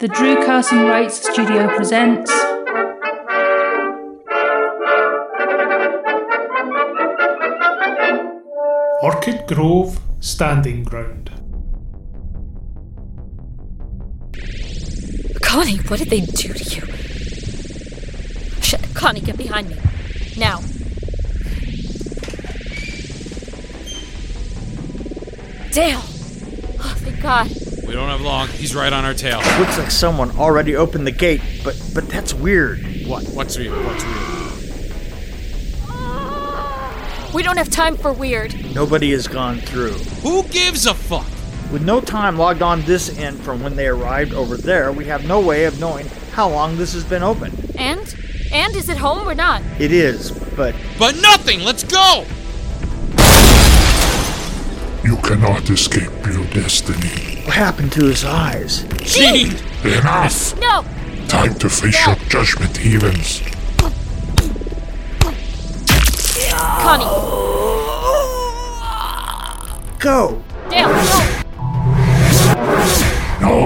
The Drew Carson Wright Studio presents. Orchid Grove Standing Ground. Connie, what did they do to you? Shit, Connie, get behind me. Now. Dale! Oh, thank God. We don't have long. He's right on our tail. Looks like someone already opened the gate, but but that's weird. What? What's weird? What's weird? We don't have time for weird. Nobody has gone through. Who gives a fuck? With no time logged on this end from when they arrived over there, we have no way of knowing how long this has been open. And? And is it home or not? It is, but But nothing! Let's go! You cannot escape your destiny. What happened to his eyes? Gene! Enough! No! Time to face your judgment, heathens. Connie! Go! Dale, no! No!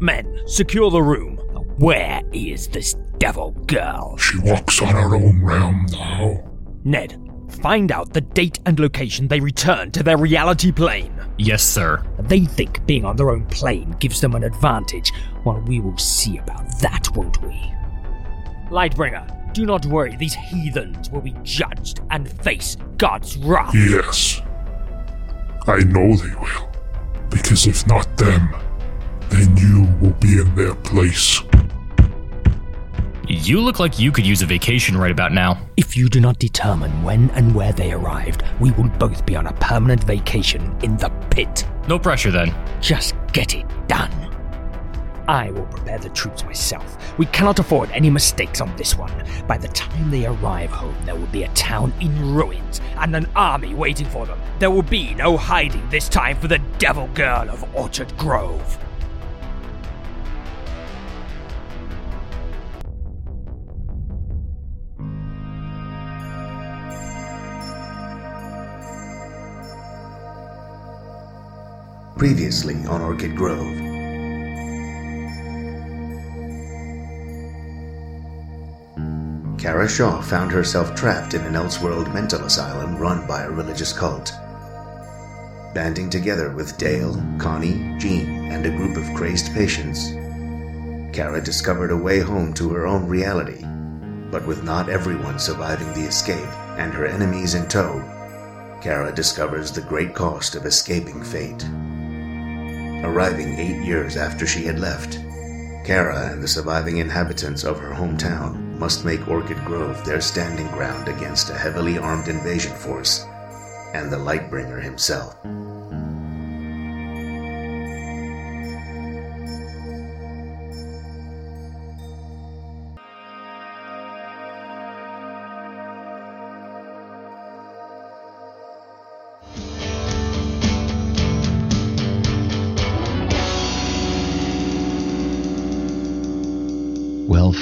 Men, secure the room. Where is this devil girl? She walks on her own realm now. Ned, find out the date and location they return to their reality plane. Yes, sir. They think being on their own plane gives them an advantage. Well, we will see about that, won't we? Lightbringer, do not worry. These heathens will be judged and face God's wrath. Yes. I know they will. Because if not them, then you will be in their place. You look like you could use a vacation right about now. If you do not determine when and where they arrived, we will both be on a permanent vacation in the pit. No pressure then. Just get it done. I will prepare the troops myself. We cannot afford any mistakes on this one. By the time they arrive home, there will be a town in ruins and an army waiting for them. There will be no hiding this time for the devil girl of Orchid Grove. Previously on Orchid Grove. Kara Shaw found herself trapped in an Elseworld mental asylum run by a religious cult. Banding together with Dale, Connie, Jean, and a group of crazed patients, Kara discovered a way home to her own reality. But with not everyone surviving the escape and her enemies in tow, Kara discovers the great cost of escaping fate. Arriving eight years after she had left, Kara and the surviving inhabitants of her hometown must make Orchid Grove their standing ground against a heavily armed invasion force and the Lightbringer himself.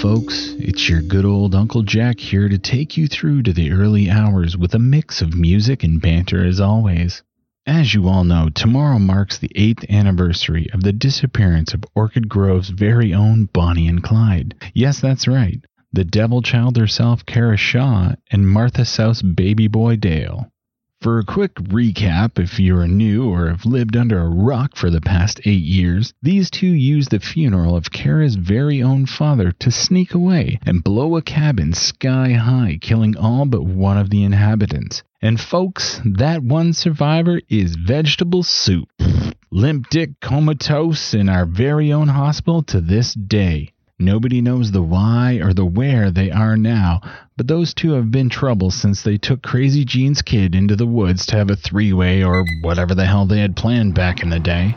Folks, it's your good old Uncle Jack here to take you through to the early hours with a mix of music and banter as always. As you all know, tomorrow marks the eighth anniversary of the disappearance of Orchid Grove's very own Bonnie and Clyde. Yes, that's right. The devil child herself, Kara Shaw, and Martha South's baby boy, Dale. For a quick recap, if you are new or have lived under a rock for the past eight years, these two used the funeral of Kara's very own father to sneak away and blow a cabin sky high, killing all but one of the inhabitants. And folks, that one survivor is vegetable soup. Limp Dick comatose in our very own hospital to this day. Nobody knows the why or the where they are now, but those two have been trouble since they took Crazy Jean's kid into the woods to have a three way or whatever the hell they had planned back in the day.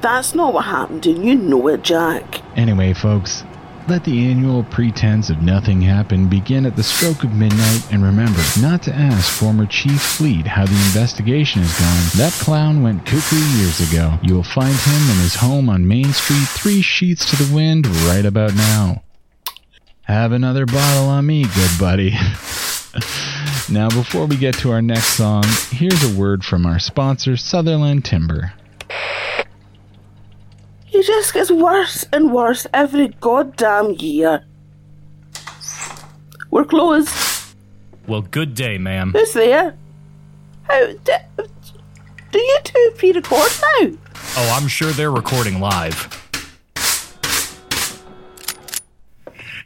That's not what happened, and you know it, Jack. Anyway, folks, let the annual pretense of nothing happen begin at the stroke of midnight, and remember not to ask former Chief Fleet how the investigation is going. That clown went cuckoo years ago. You will find him in his home on Main Street, three sheets to the wind, right about now. Have another bottle on me, good buddy. Now, before we get to our next song, here's a word from our sponsor, Sutherland Timber. It just gets worse and worse every goddamn year. We're closed. Well, good day, ma'am. Who's there? How do, do you two pre-record now? Oh, I'm sure they're recording live.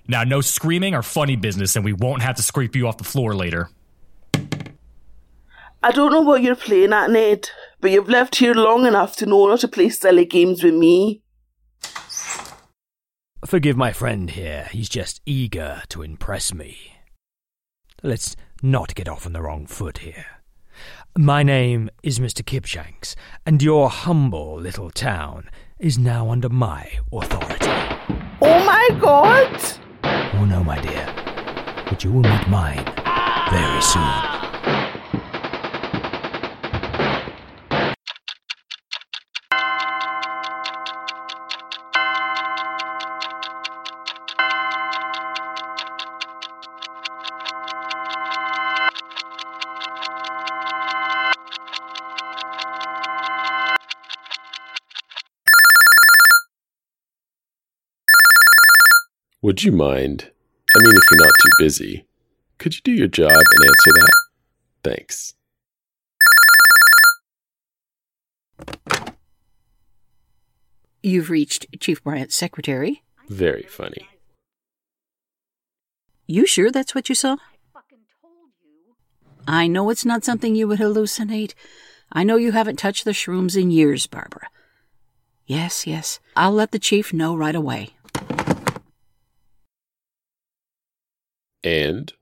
Now, no screaming or funny business, and we won't have to scrape you off the floor later. I don't know what you're playing at, Ned, but you've lived here long enough to know not to play silly games with me. Forgive my friend here, he's just eager to impress me. Let's not get off on the wrong foot here. My name is Mr. Kipshanks, and your humble little town is now under my authority. Oh my god! Oh no, my dear, but you will meet mine very soon. Would you mind? I mean, if you're not too busy, could you do your job and answer that? Thanks. You've reached Chief Bryant's secretary. Very funny. You sure that's what you saw? I know it's not something you would hallucinate. I know you haven't touched the shrooms in years, Barbara. Yes, yes. I'll let the chief know right away. And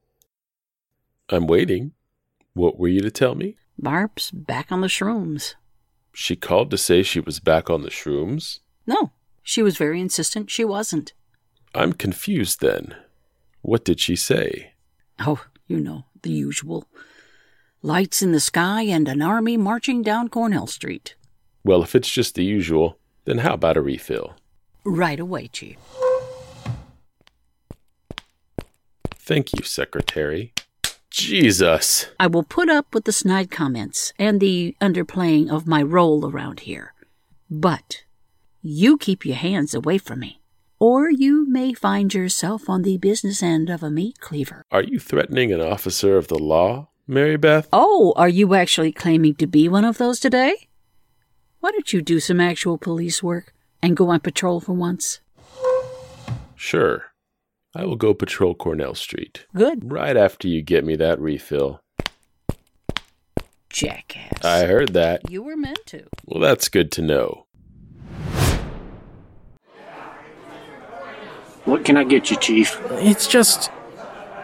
I'm waiting. What were you to tell me? Barb's back on the shrooms. She called to say she was back on the shrooms? No, she was very insistent she wasn't. I'm confused then. What did she say? Oh, you know, the usual. Lights in the sky and an army marching down Cornell Street. Well, if it's just the usual, then how about a refill? Right away, Chief. Thank you, Secretary. Jesus. I will put up with the snide comments and the underplaying of my role around here. But you keep your hands away from me, or you may find yourself on the business end of a meat cleaver. Are you threatening an officer of the law, Mary Beth? Oh, are you actually claiming to be one of those today? Why don't you do some actual police work and go on patrol for once? Sure. I will go patrol Cornell Street. Good. Right after you get me that refill. Jackass. I heard that. You were meant to. Well, that's good to know. What can I get you, Chief? It's just.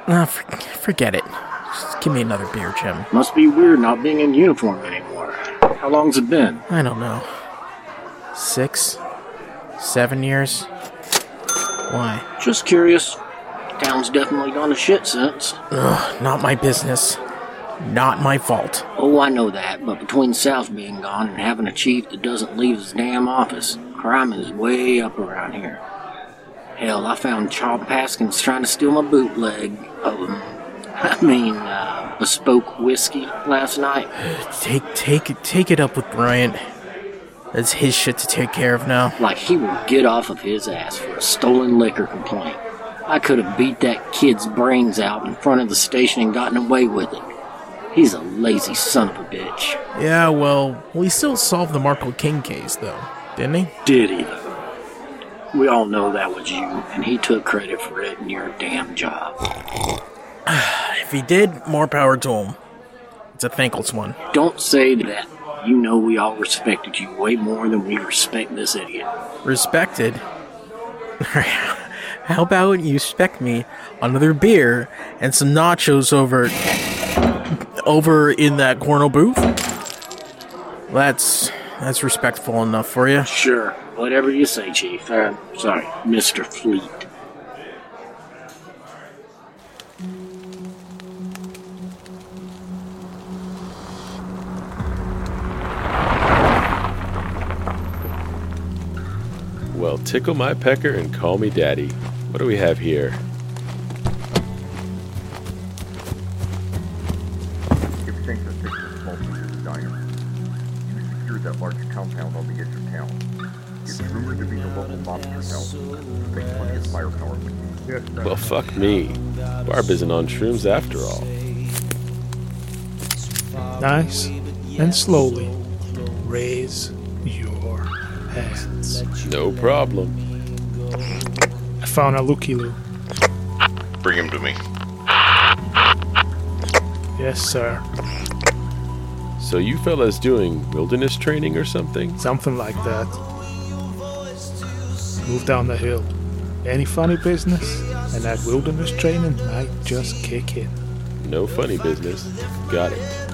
Uh, for, forget it. Just give me another beer, Jim. Must be weird not being in uniform anymore. How long's it been? I don't know. Six? Seven years? Why? Just curious. Town's definitely gone to shit since. Ugh, not my business. Not my fault. Oh, I know that, but between South being gone and having a chief that doesn't leave his damn office, crime is way up around here. Hell, I found Charles Paskins trying to steal my bootleg um, I mean, uh, bespoke whiskey last night. Take, take, take it up with Bryant. That's his shit to take care of now. Like he will get off of his ass for a stolen liquor complaint. I could have beat that kid's brains out in front of the station and gotten away with it. He's a lazy son of a bitch. Yeah, well, we still solved the Marco King case, though, didn't he? Did he, though? We all know that was you, and he took credit for it in your damn job. if he did, more power to him. It's a thankless one. Don't say that. You know we all respected you way more than we respect this idiot. Respected? How about you spec me another beer and some nachos over over in that corner booth? That's that's respectful enough for you. Sure, whatever you say, Chief. Uh, sorry, Mr. Fleet. Well, tickle my pecker and call me daddy. What do we have here? that large compound on the edge of town. It's rumored to be the local monster house. Plenty of firepower. Well, fuck me. Barb isn't on shrooms after all. Nice and slowly raise hands. No problem. I found a looky loo. Bring him to me. Yes, sir. So you fellas doing wilderness training or something? Something like that. Move down the hill. Any funny business, and that wilderness training might just kick in. No funny business. Got it.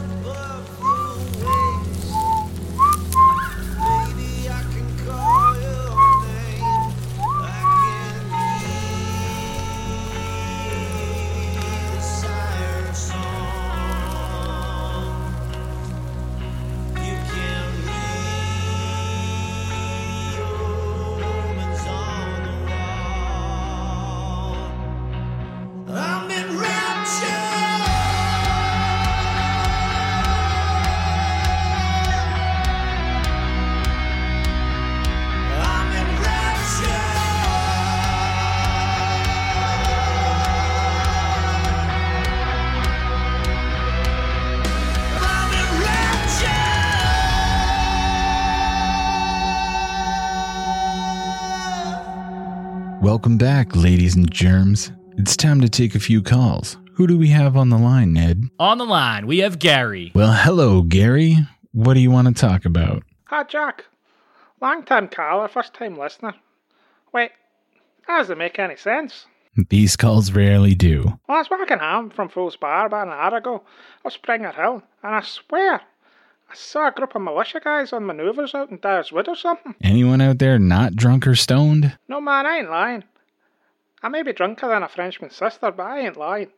Welcome back, ladies and germs. It's time to take a few calls. Who do we have on the line, Ned? On the line, we have Gary. Well, hello, Gary. What do you want to talk about? Hi, Jack. Long time caller, first time listener. Wait, that doesn't make any sense. These calls rarely do. Well, I was walking home from Fool's Bar about an hour ago up Springer Hill, and I swear, I saw a group of militia guys on manoeuvres out in Dyer's Wood or something. Anyone out there not drunk or stoned? No, man, I ain't lying. I may be drunker than a Frenchman's sister, but I ain't lying.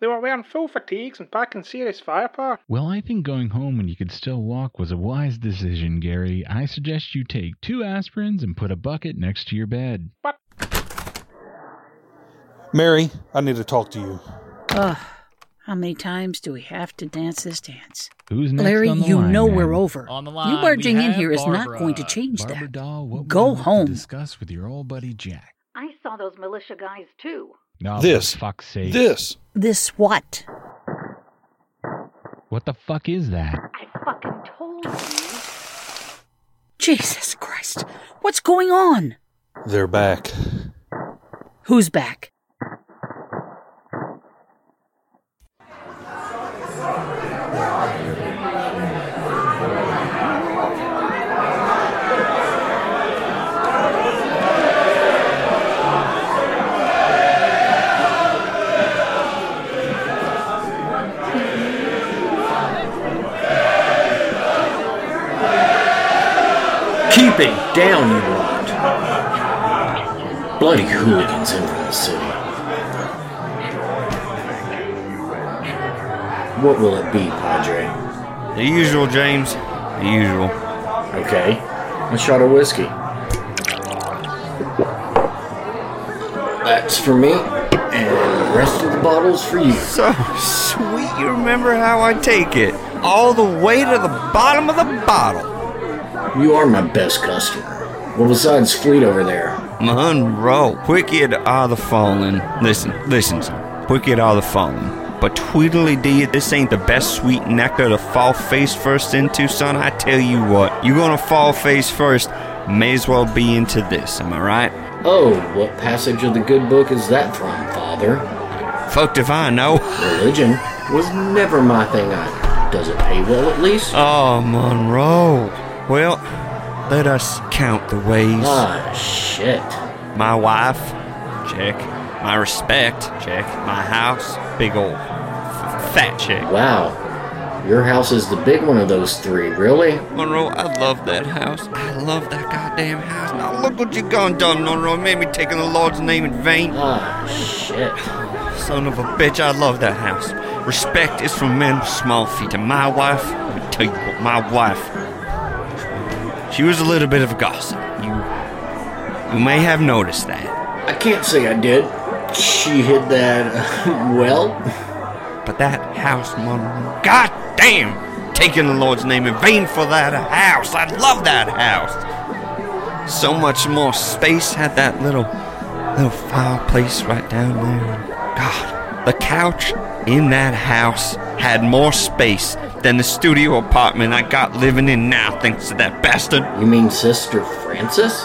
They were wearing full fatigues and packing serious firepower. Well, I think going home when you could still walk was a wise decision, Gary. I suggest you take two aspirins and put a bucket next to your bed. What? Mary, I need to talk to you. Ugh. How many times do we have to dance this dance? Who's next Larry, on the you line, know Ned? we're over. On the you barging we in have here is not going to change Barbara that. Doll, what Go you like to home. discuss with your old buddy Jack. I saw those militia guys too. No, This. for fuck's sake. This. This what? What the fuck is that? I fucking told you. Jesus Christ. What's going on? They're back. Who's back? Keep it down, you lot. Bloody hooligans in from the city. What will it be, Padre? The usual, James. The usual. Okay. A shot of whiskey. That's for me, and the rest of the bottle's for you. So sweet, you remember how I take it. All the way to the bottom of the bottle. You are my best customer. Well, besides Fleet over there. Monroe, wicked are the fallen. Listen, listen, son. Wicked are the fallen. But Tweedledee, this ain't the best sweet nectar to fall face first into, son. I tell you what, you gonna fall face first, may as well be into this, am I right? Oh, what passage of the good book is that from, Father? Fucked if I know. Religion was never my thing either. Does it pay well at least? Oh, Monroe. Well, let us count the ways. Ah, shit. My wife, check. My respect, check. My house, big old f- fat check. Wow. Your house is the big one of those three, really? Monroe, I love that house. I love that goddamn house. Now look what you gone done, Monroe. Made me taking the Lord's name in vain. Ah, shit. Son of a bitch, I love that house. Respect is for men with small feet, and my wife, let me tell you what, my wife, she was a little bit of a gossip. You, you may have noticed that. I can't say I did. She hid that, uh, well. But that house, Monroe, god damn, taking the Lord's name in vain for that house. I love that house. So much more space had that little little fireplace right down there. God, the couch in that house had more space than the studio apartment I got living in now, thanks to that bastard. You mean Sister Francis?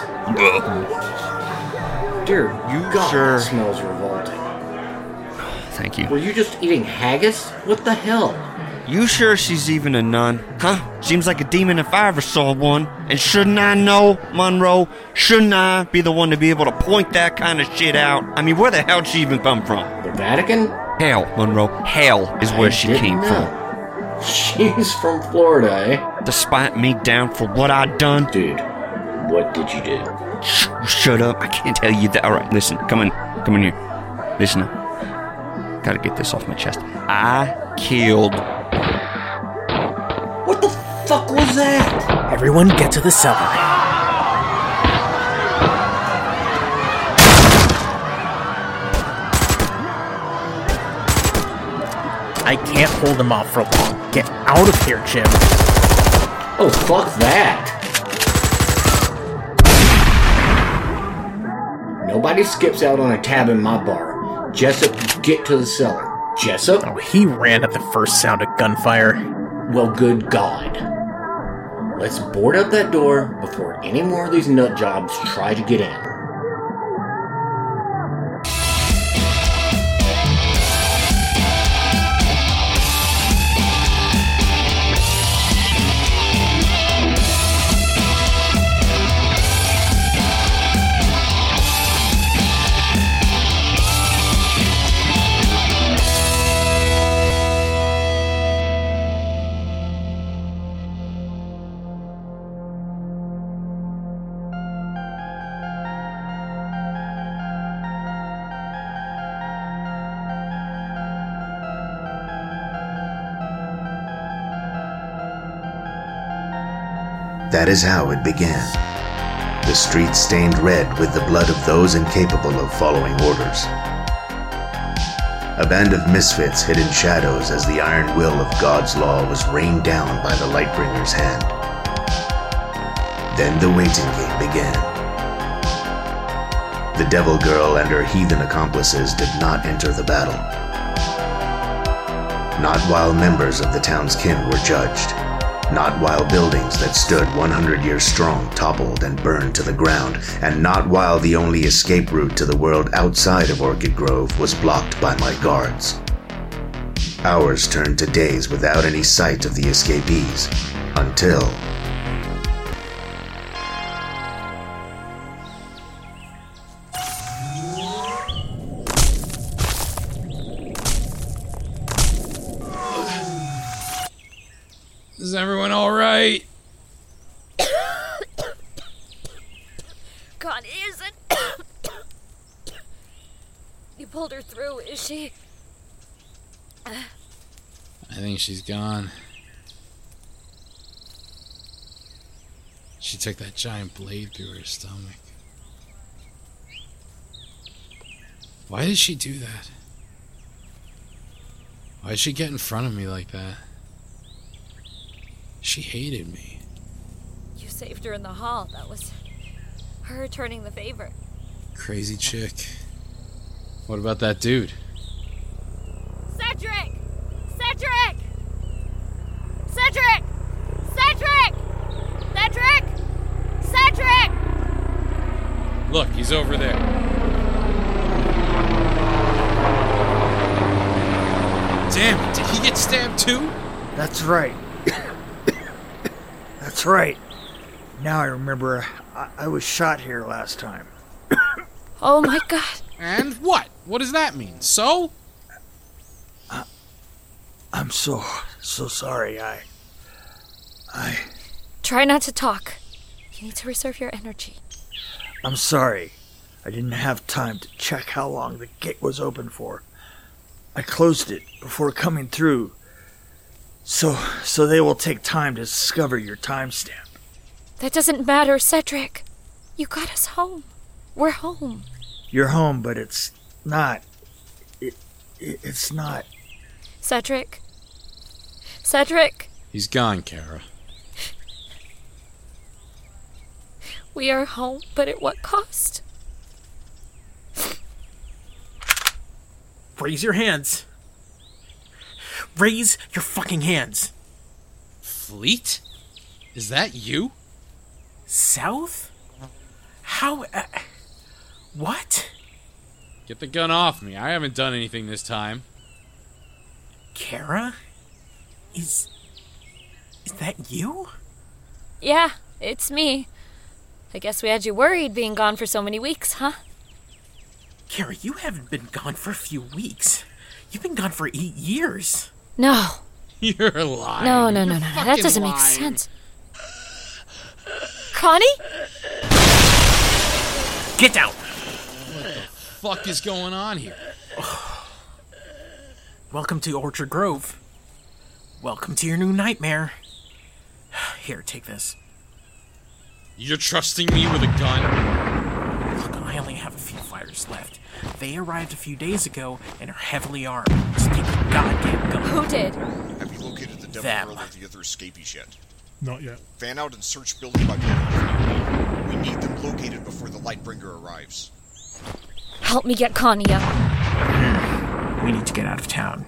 Dear you God, sure? that smells revolting. Thank you. Were you just eating haggis? What the hell? You sure she's even a nun? Huh? Seems like a demon if I ever saw one. And shouldn't I know, Monroe? Shouldn't I be the one to be able to point that kind of shit out? I mean, where the hell would she even come from? The Vatican? Hell, Monroe. Hell is where I she didn't came know. from. She's from Florida, eh? Despite me down for what I done. Dude, what did you do? Shh, shut up. I can't tell you that. Alright, listen. Come in. Come in here. Listen up. Gotta get this off my chest. I killed. What the fuck was that? Everyone get to the cellar. I can't hold him off for long. Get out of here, Jim. Oh, fuck that. Nobody skips out on a tab in my bar. Jessup, get to the cellar. Jessup? Oh, he ran at the first sound of gunfire. Well, good God. Let's board up that door before any more of these nut jobs try to get in. That is how it began. The streets stained red with the blood of those incapable of following orders. A band of misfits hid in shadows as the iron will of God's law was rained down by the Lightbringer's hand. Then the waiting game began. The Devil Girl and her heathen accomplices did not enter the battle. Not while members of the town's kin were judged. Not while buildings that stood 100 years strong toppled and burned to the ground, and not while the only escape route to the world outside of Orchid Grove was blocked by my guards. Hours turned to days without any sight of the escapees, until pulled her through, is she? I think she's gone. She took that giant blade through her stomach. Why did she do that? Why did she get in front of me like that? She hated me. You saved her in the hall. That was her returning the favor. Crazy chick. What about that dude? Cedric! Cedric! Cedric! Cedric! Cedric! Cedric! Look, he's over there. Damn, it, did he get stabbed too? That's right. That's right. Now I remember I, I was shot here last time. Oh my god. And what? What does that mean? So? I'm so, so sorry. I. I. Try not to talk. You need to reserve your energy. I'm sorry. I didn't have time to check how long the gate was open for. I closed it before coming through. So, so they will take time to discover your timestamp. That doesn't matter, Cedric. You got us home. We're home. You're home, but it's not. It, it, it's not. Cedric. Cedric. He's gone, Kara. We are home, but at what cost? Raise your hands. Raise your fucking hands. Fleet? Is that you? South? How? Uh, what? Get the gun off me. I haven't done anything this time. Kara? Is. Is that you? Yeah, it's me. I guess we had you worried being gone for so many weeks, huh? Kara, you haven't been gone for a few weeks. You've been gone for eight years. No. You're lying. No, no, no, no, no. That doesn't make sense. Connie? Get down! Fuck is going on here? Welcome to Orchid Grove. Welcome to your new nightmare. Here, take this. You're trusting me with a gun? Look, I only have a few fighters left. They arrived a few days ago and are heavily armed. Just take the goddamn gun. Who did? Have you located the devil Them. girl or the other escapees yet? Not yet. Fan out and search building by building. We need them located before the Lightbringer arrives. Help me get Connie up. Hmm. We need to get out of town.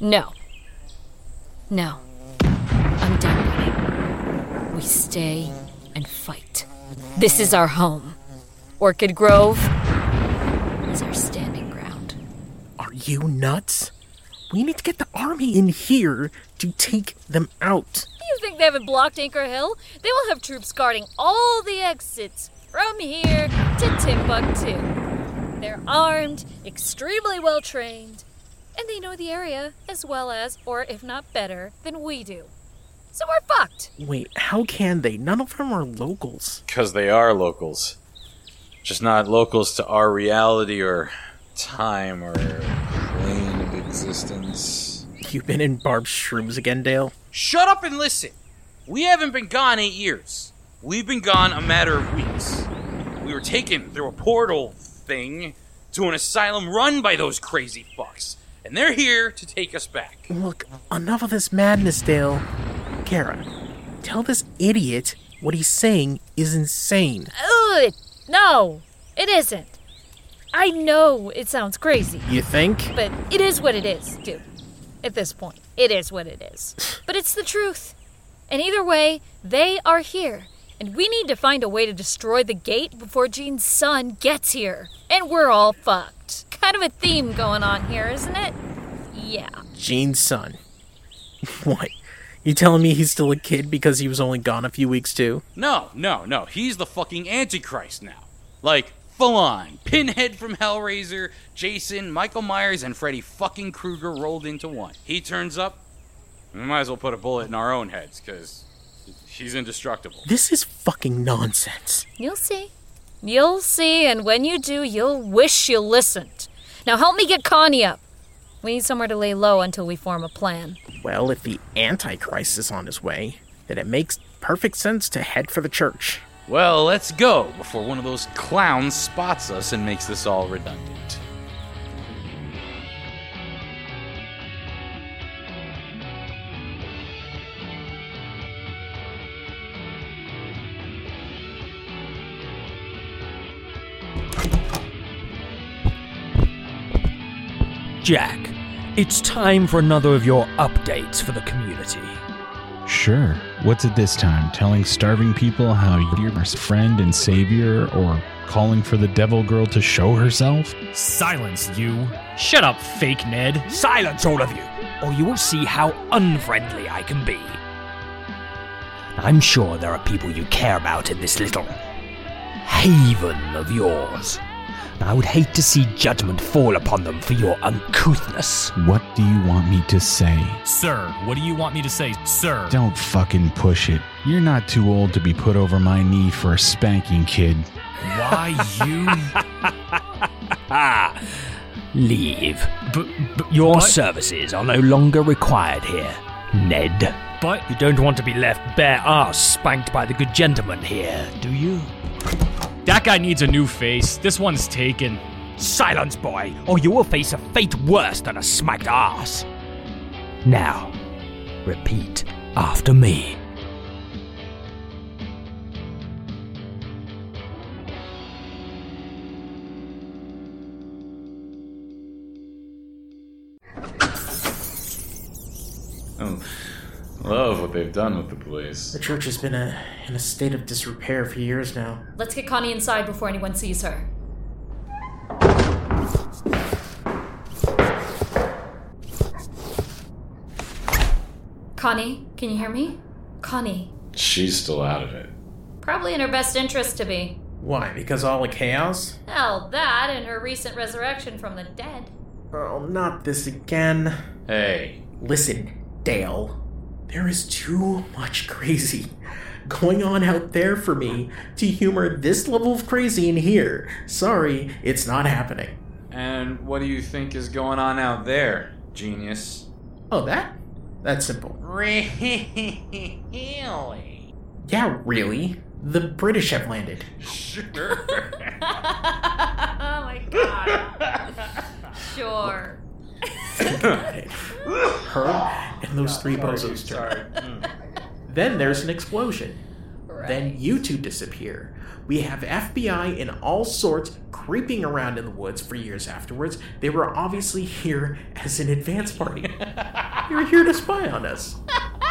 No. No. I'm done running. We stay and fight. This is our home. Orchid Grove is our standing ground. Are you nuts? We need to get the army in here to take them out. You think they haven't blocked Anchor Hill? They will have troops guarding all the exits from here to Timbuktu. They're armed, extremely well trained, and they know the area as well as, or if not better, than we do. So we're fucked. Wait, how can they? None of them are locals. Because they are locals. Just not locals to our reality or time or plane of existence. You've been in Barb's shrooms again, Dale? Shut up and listen. We haven't been gone eight years. We've been gone a matter of weeks. We were taken through a portal thing to an asylum run by those crazy fucks. And they're here to take us back. Look, enough of this madness, Dale. Kara, tell this idiot what he's saying is insane. Ugh, no, it isn't. I know it sounds crazy, You think? but it is what it is, dude. At this point, it is what it is. But it's the truth. And either way, they are here. And we need to find a way to destroy the gate before Jean's son gets here. And we're all fucked. Kind of a theme going on here, isn't it? Yeah. Jean's son. what? You telling me he's still a kid because he was only gone a few weeks too? No, no, no. He's the fucking Antichrist now. Like, full on. Pinhead from Hellraiser, Jason, Michael Myers, and Freddy fucking Krueger rolled into one. He turns up, we might as well put a bullet in our own heads, because he's indestructible. This is fucking nonsense. You'll see. You'll see, and when you do, you'll wish you listened. Now help me get Connie up. We need somewhere to lay low until we form a plan. Well, if the Antichrist is on his way, then it makes perfect sense to head for the church. Well, let's go before one of those clowns spots us and makes this all redundant. Jack, it's time for another of your updates for the community. Sure. What's it this time? Telling starving people how you're their friend and savior, or calling for the devil girl to show herself? Silence, you. Shut up, fake Ned. Silence, all of you, or you will see how unfriendly I can be. I'm sure there are people you care about in this little haven of yours. I would hate to see judgment fall upon them for your uncouthness. What do you want me to say? Sir, what do you want me to say, sir? Don't fucking push it. You're not too old to be put over my knee for a spanking, kid. Why you? Leave. But, but Your but- services are no longer required here, Ned. But you don't want to be left bare ass spanked by the good gentleman here, do you? That guy needs a new face. This one's taken. Silence, boy, or you will face a fate worse than a smacked ass. Now, Repeat after me. I love what they've done with the place. The church has been a, in a state of disrepair for years now. Let's get Connie inside before anyone sees her. Connie, can you hear me? Connie. She's still out of it. Probably in her best interest to be. Why? Because all the chaos? Hell, that and her recent resurrection from the dead. Oh, not this again. Hey. Listen, Dale. There is too much crazy going on out there for me to humor this level of crazy in here. Sorry, it's not happening. And what do you think is going on out there, genius? Oh, that? That's simple. Really? Yeah, really. The British have landed. Sure. oh my god. Sure. Her and those three bozos turn. Mm. Then there's an explosion. Then you two disappear. We have FBI in all sorts creeping around in the woods for years afterwards. They were obviously here as an advance party. they were here to spy on us.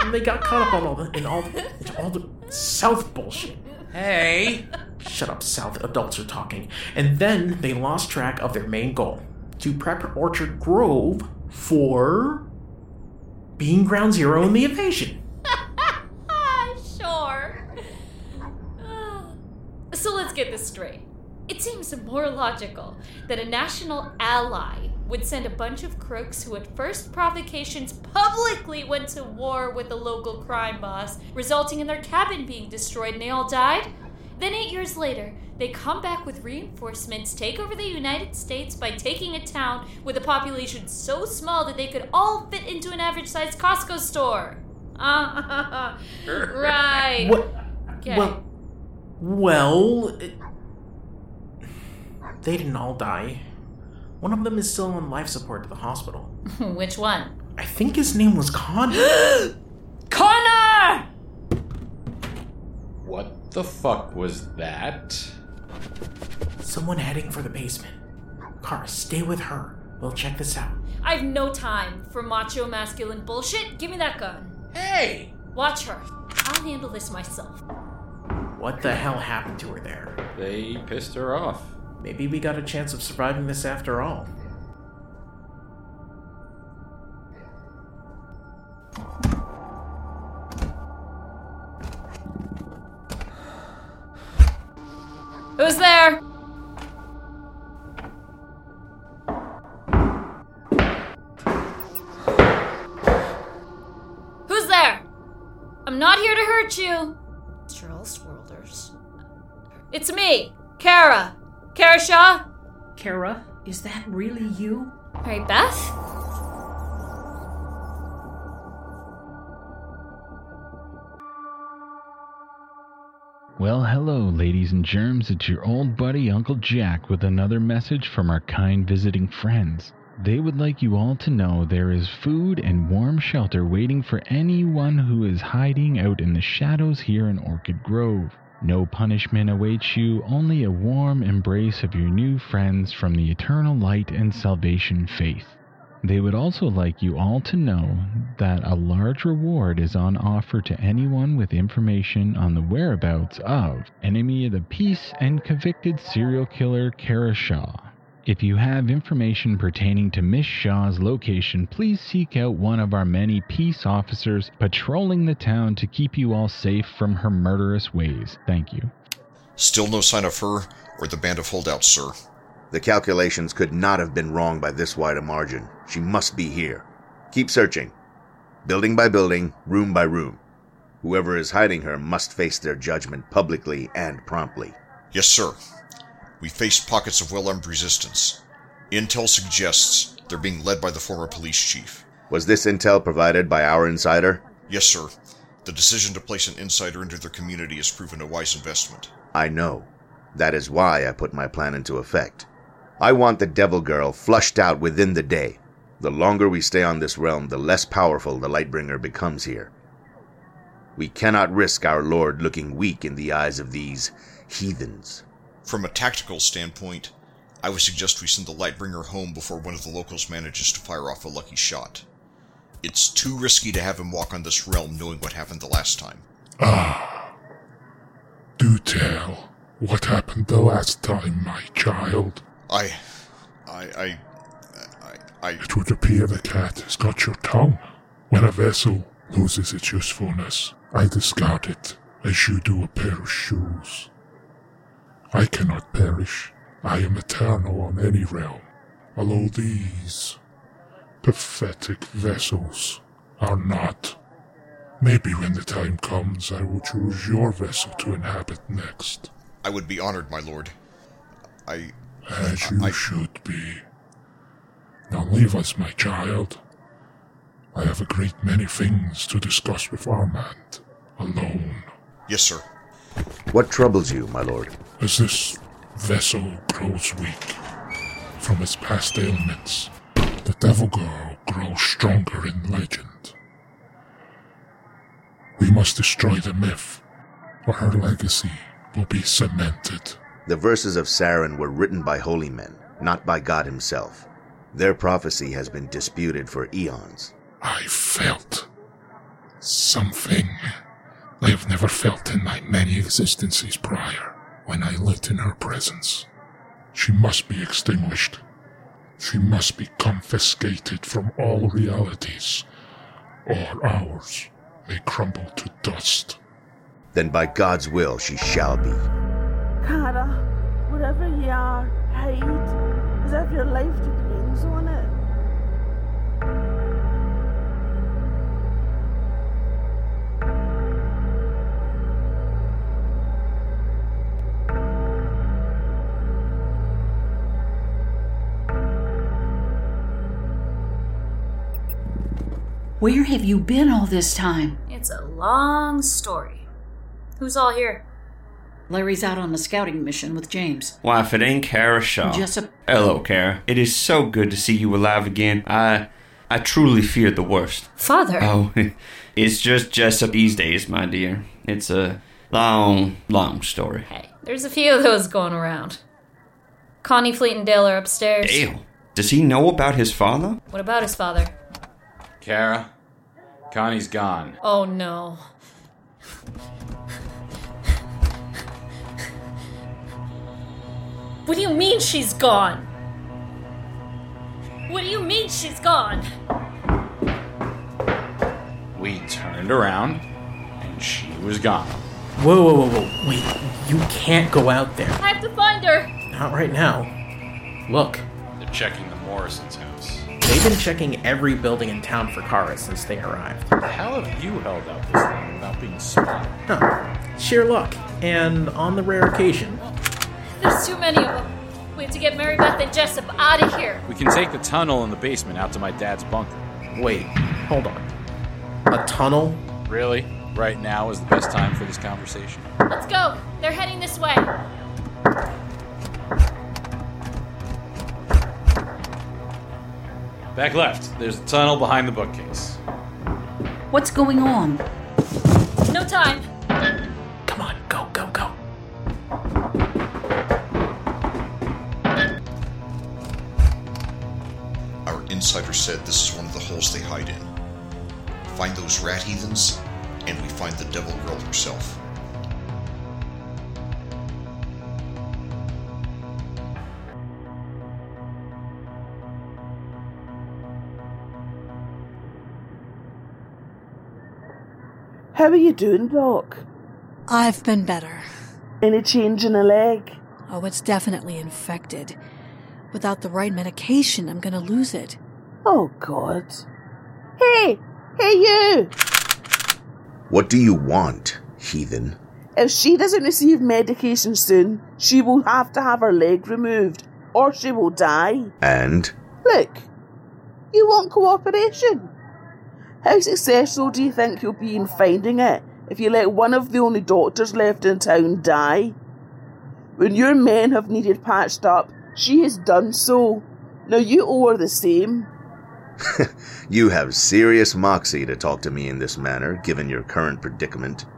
And they got caught up on all the in all the, in all the South bullshit. Hey. Shut up, South. Adults are talking. And then they lost track of their main goal to prep Orchid Grove for being ground zero in the invasion. sure. So let's get this straight. It seems more logical that a national ally would send a bunch of crooks who, at first provocations, publicly went to war with the local crime boss, resulting in their cabin being destroyed and they all died. Then, eight years later, they come back with reinforcements, take over the United States by taking a town with a population so small that they could all fit into an average sized Costco store. Ah, right. What? Okay. Well, well, it- they didn't all die. One of them is still on life support at the hospital. Which one? I think his name was Connor. Connor! What the fuck was that? Someone heading for the basement. Car, stay with her. We'll check this out. I have no time for macho masculine bullshit. Give me that gun. Hey! Watch her. I'll handle this myself. What the hell happened to her there? They pissed her off. Maybe we got a chance of surviving this after all. Who's there? Who's there? I'm not here to hurt you. Charles Worlders. It's me, Kara. Kara Shaw. Kara, is that really you? Mary Beth? Well, hello, ladies and germs. It's your old buddy Uncle Jack with another message from our kind visiting friends. They would like you all to know there is food and warm shelter waiting for anyone who is hiding out in the shadows here in Orchid Grove. No punishment awaits you, only a warm embrace of your new friends from the eternal light and salvation faith. They would also like you all to know that a large reward is on offer to anyone with information on the whereabouts of enemy of the peace and convicted serial killer Kara Shaw. If you have information pertaining to Miss Shaw's location, please seek out one of our many peace officers patrolling the town to keep you all safe from her murderous ways. Thank you. Still no sign of her or the band of holdouts, sir. The calculations could not have been wrong by this wide a margin. She must be here. Keep searching. Building by building, room by room. Whoever is hiding her must face their judgment publicly and promptly. Yes, sir. We faced pockets of well armed resistance. Intel suggests they're being led by the former police chief. Was this intel provided by our insider? Yes, sir. The decision to place an insider into their community has proven a wise investment. I know. That is why I put my plan into effect. I want the Devil Girl flushed out within the day. The longer we stay on this realm, the less powerful the Lightbringer becomes here. We cannot risk our lord looking weak in the eyes of these heathens. From a tactical standpoint, I would suggest we send the Lightbringer home before one of the locals manages to fire off a lucky shot. It's too risky to have him walk on this realm knowing what happened the last time. Ah. Do tell. What happened the last time, my child? I. I. I. I. It would appear the cat has got your tongue. When a vessel loses its usefulness, I discard it as you do a pair of shoes. I cannot perish. I am eternal on any realm, although these pathetic vessels are not. Maybe when the time comes, I will choose your vessel to inhabit next. I would be honored, my lord. I. As you should be. Now leave us, my child. I have a great many things to discuss with Armand. Alone. Yes, sir. What troubles you, my lord? As this vessel grows weak from its past ailments, the Devil Girl grows stronger in legend. We must destroy the myth, or her legacy will be cemented. The verses of Saren were written by holy men, not by God himself. Their prophecy has been disputed for eons. I felt something I have never felt in my many existences prior when I lived in her presence. She must be extinguished. She must be confiscated from all realities, or ours may crumble to dust. Then by God's will she shall be. Kara, wherever you are, hide, as if your life depends on it. Where have you been all this time? It's a long story. Who's all here? Larry's out on a scouting mission with James. Why, if it ain't Kara Shaw. Jessup. Hello, Kara. It is so good to see you alive again. I. I truly feared the worst. Father. Oh, it's just Jessup these days, my dear. It's a long, long story. Hey, there's a few of those going around. Connie Fleet and Dale are upstairs. Dale, does he know about his father? What about his father? Kara, Connie's gone. Oh no. What do you mean she's gone? What do you mean she's gone? We turned around, and she was gone. Whoa, whoa, whoa, whoa. Wait, you can't go out there. I have to find her. Not right now. Look, They're checking the Morrison's house. they've been checking every building in town for Kara since they arrived. How have you held out this long without being spotted? Huh. Sheer luck. And on the rare occasion, There's too many of them. We have to get Mary Beth and Jessup out of here. We can take the tunnel in the basement out to my dad's bunker. Wait, hold on. A tunnel? Really? Right now is the best time for this conversation. Let's go. They're heading this way. Back left. There's a tunnel behind the bookcase. What's going on? No time. Insider said this is one of the holes they hide in. Find those rat heathens, and we find the devil girl herself. How are you doing, Doc? I've been better. Any change in the leg? Oh, it's definitely infected. Without the right medication, I'm gonna lose it. Oh, God. Hey! Hey, you! What do you want, heathen? If she doesn't receive medication soon, she will have to have her leg removed, or she will die. And Look, you want cooperation. How successful do you think you'll be in finding it if you let one of the only doctors left in town die? When your men have needed patched up, she has done so. Now you owe her the same. You have serious moxie to talk to me in this manner, given your current predicament.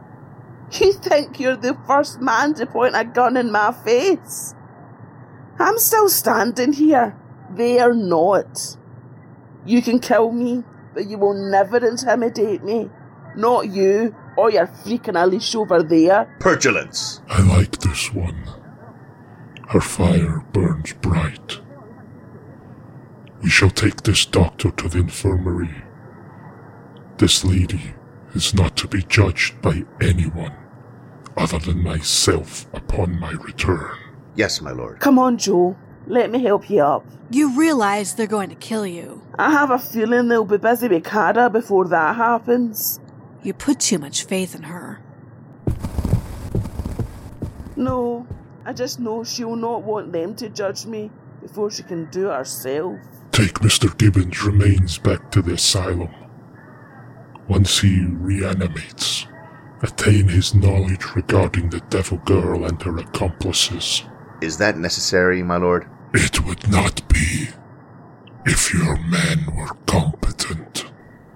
You think you're the first man to point a gun in my face? I'm still standing here. They are not. You can kill me, but you will never intimidate me. Not you or your freaking Alice over there. Pertulence! I like this one. Her fire burns bright. We shall take this doctor to the infirmary. This lady is not to be judged by anyone other than myself upon my return. Yes, my lord. Come on, Joe. Let me help you up. You realize they're going to kill you. I have a feeling they'll be busy with Kara before that happens. You put too much faith in her. No, I just know she'll not want them to judge me before she can do it herself. Take Mr. Gibbons' remains back to the asylum. Once he reanimates, attain his knowledge regarding the Devil Girl and her accomplices. Is that necessary, my lord? It would not be if your men were competent.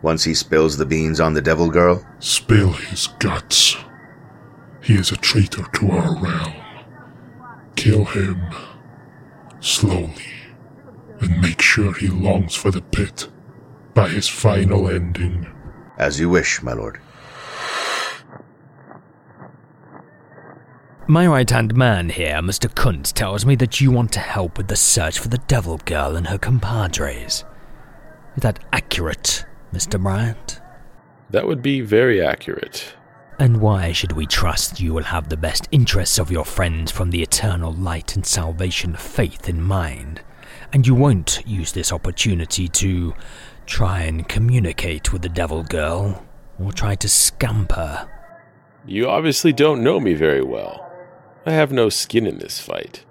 Once he spills the beans on the Devil Girl? Spill his guts. He is a traitor to our realm. Kill him slowly and make sure he longs for the pit by his final ending. As you wish, my lord. My right hand man here, Mr. Kunt, tells me that you want to help with the search for the Devil Girl and her compadres. Is that accurate, Mr. Bryant? That would be very accurate. And why should we trust you will have the best interests of your friends from the eternal light and salvation of faith in mind? And you won't use this opportunity to try and communicate with the Devil Girl or try to scamp her? You obviously don't know me very well. I have no skin in this fight.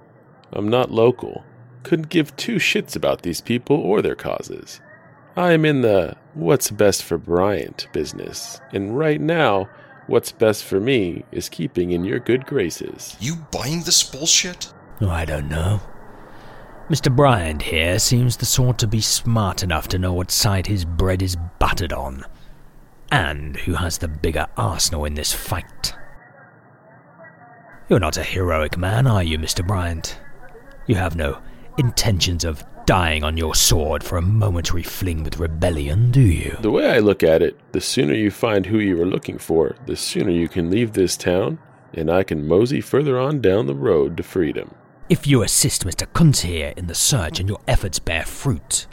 I'm not local. Couldn't give two shits about these people or their causes. I am in the what's best for Bryant business, and right now, what's best for me is keeping in your good graces. You buying this bullshit? Oh, I don't know. Mr. Bryant here seems the sort to be smart enough to know what side his bread is buttered on, and who has the bigger arsenal in this fight. You're not a heroic man, are you, Mr. Bryant? You have no intentions of dying on your sword for a momentary fling with rebellion, do you? The way I look at it, the sooner you find who you are looking for, the sooner you can leave this town, and I can mosey further on down the road to freedom. If you assist Mr. Kuntz here in the search and your efforts bear fruit,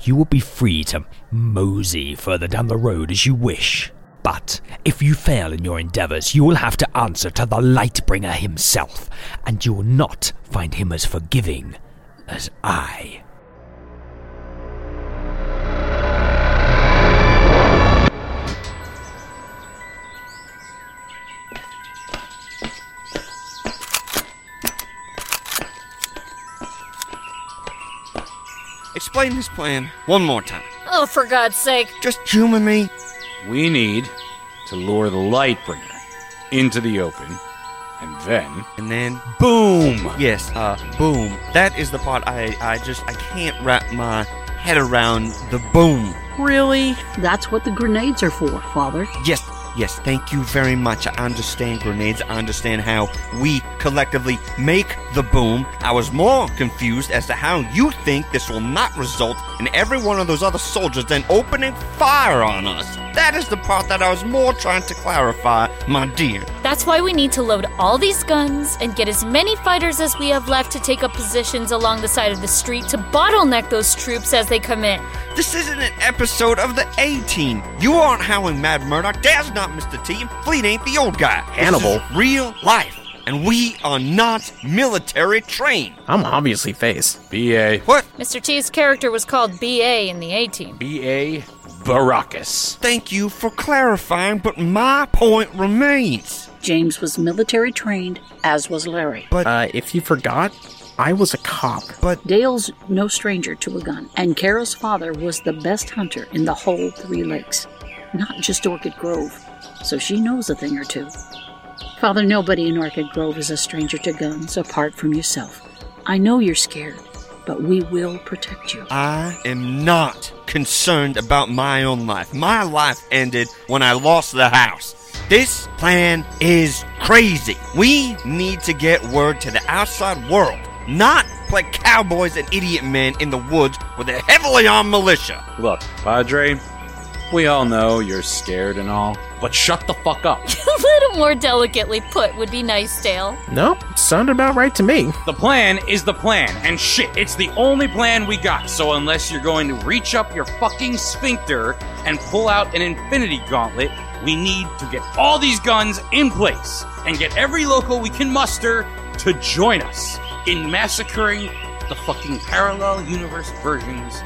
you will be free to mosey further down the road as you wish. But if you fail in your endeavors, you will have to answer to the Lightbringer himself, and you will not find him as forgiving as I. Explain this plan one more time. Oh, for God's sake. Just humor me. We need to lure the Lightbringer into the open, and then. And then. Boom! Yes, uh, boom. That is the part I, I just, I can't wrap my head around the boom. Really? That's what the grenades are for, Father. Yes, yes, thank you very much. I understand grenades. I understand how we collectively make the boom. I was more confused as to how you think this will not result in every one of those other soldiers then opening fire on us. That is the part that I was more trying to clarify, my dear. That's why we need to load all these guns and get as many fighters as we have left to take up positions along the side of the street to bottleneck those troops as they come in. This isn't an episode of the A Team. You aren't howling Mad Murdock. Dad's not Mr. T. and Fleet ain't the old guy. Hannibal. This is real life. And we are not military trained. I'm obviously face. BA. What? Mr. T's character was called BA in the A team. BA Baracus. Thank you for clarifying, but my point remains. James was military trained, as was Larry. But uh, if you forgot, I was a cop. But Dale's no stranger to a gun, and Carol's father was the best hunter in the whole Three Lakes, not just Orchid Grove, so she knows a thing or two. Father, nobody in Orchid Grove is a stranger to guns apart from yourself. I know you're scared, but we will protect you. I am not concerned about my own life. My life ended when I lost the house. This plan is crazy. We need to get word to the outside world, not play cowboys and idiot men in the woods with a heavily armed militia. Look, Padre, we all know you're scared and all, but shut the fuck up. A little more delicately put would be nice, Dale. Nope, sounded about right to me. The plan is the plan, and shit, it's the only plan we got. So unless you're going to reach up your fucking sphincter and pull out an infinity gauntlet, we need to get all these guns in place and get every local we can muster to join us in massacring the fucking parallel universe versions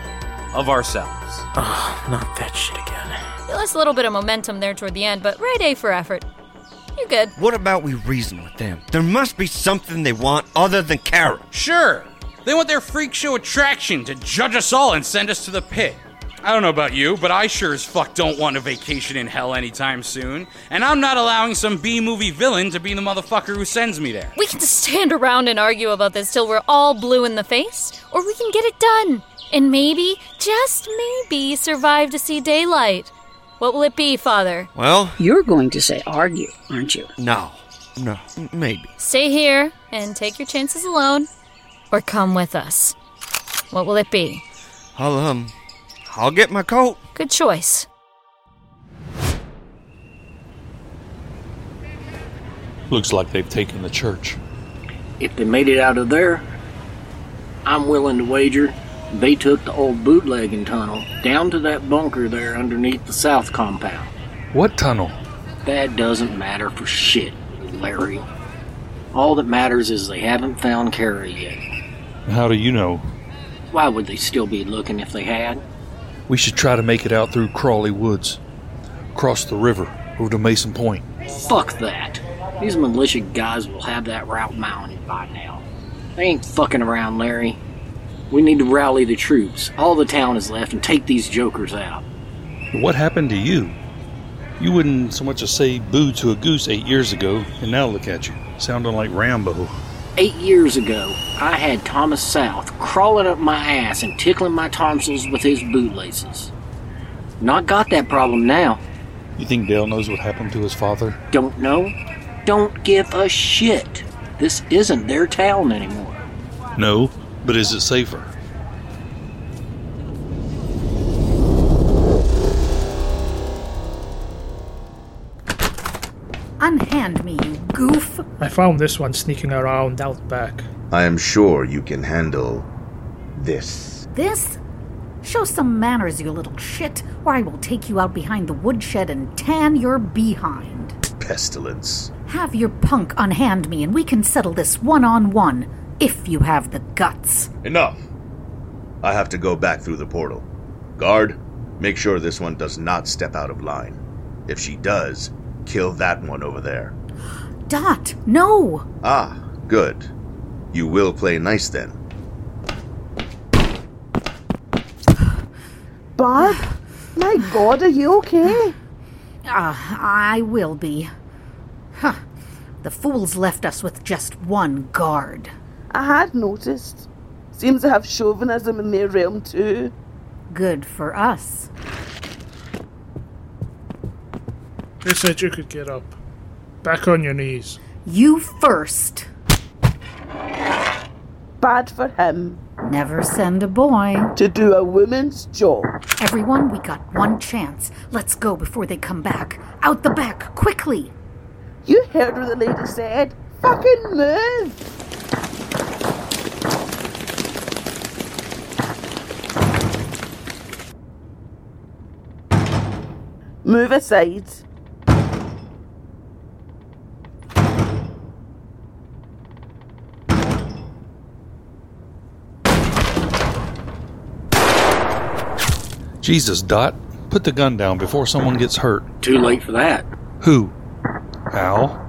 of ourselves. Oh, not that shit again. You lost a little bit of momentum there toward the end, but right A for effort. You good. What about we reason with them? There must be something they want other than Kara. Sure, they want their freak show attraction to judge us all and send us to the pit. I don't know about you, but I sure as fuck don't want a vacation in hell anytime soon. And I'm not allowing some B movie villain to be the motherfucker who sends me there. We can stand around and argue about this till we're all blue in the face, or we can get it done. And maybe, just maybe, survive to see daylight. What will it be, Father? Well, You're going to say argue, aren't you? no. No, maybe. Stay here and take your chances alone, or come with us. What will it be? I'll, um, I'll get my coat. Good choice. Looks like they've taken the church. If they made it out of there, I'm willing to wager they took the old bootlegging tunnel down to that bunker there underneath the south compound. What tunnel? That doesn't matter for shit, Larry. All that matters is they haven't found Kara yet. How do you know? Why would they still be looking if they had? We should try to make it out through Crawley Woods, cross the river over to Mason Point. Fuck that. These militia guys will have that route mounted by now. They ain't fucking around, Larry. We need to rally the troops. All the town is left and take these jokers out. What happened to you? You wouldn't so much as say boo to a goose eight years ago, and now look at you, sounding like Rambo. Eight years ago, I had Thomas South crawling up my ass and tickling my tonsils with his bootlaces. Not got that problem now. You think Dale knows what happened to his father? Don't know? Don't give a shit. This isn't their town anymore. No, but is it safer? Unhand me, you goof. I found this one sneaking around out back. I am sure you can handle this. This? Show some manners, you little shit, or I will take you out behind the woodshed and tan your behind. Pestilence. Have your punk unhand me, and we can settle this one on one, if you have the guts. Enough! I have to go back through the portal. Guard, make sure this one does not step out of line. If she does, kill that one over there. Dot, no! Ah, good. You will play nice then. Barb? My god, are you okay? Ah, I will be. Huh. The fools left us with just one guard. I had noticed. Seems to have chauvinism in their realm too. Good for us. They said you could get up. Back on your knees. You first. Bad for him. Never send a boy. To do a woman's job. Everyone, we got one chance. Let's go before they come back. Out the back, quickly. You heard what the lady said. Fucking move! Move aside. Jesus, Dot, put the gun down before someone gets hurt. Too late for that. Who? Al?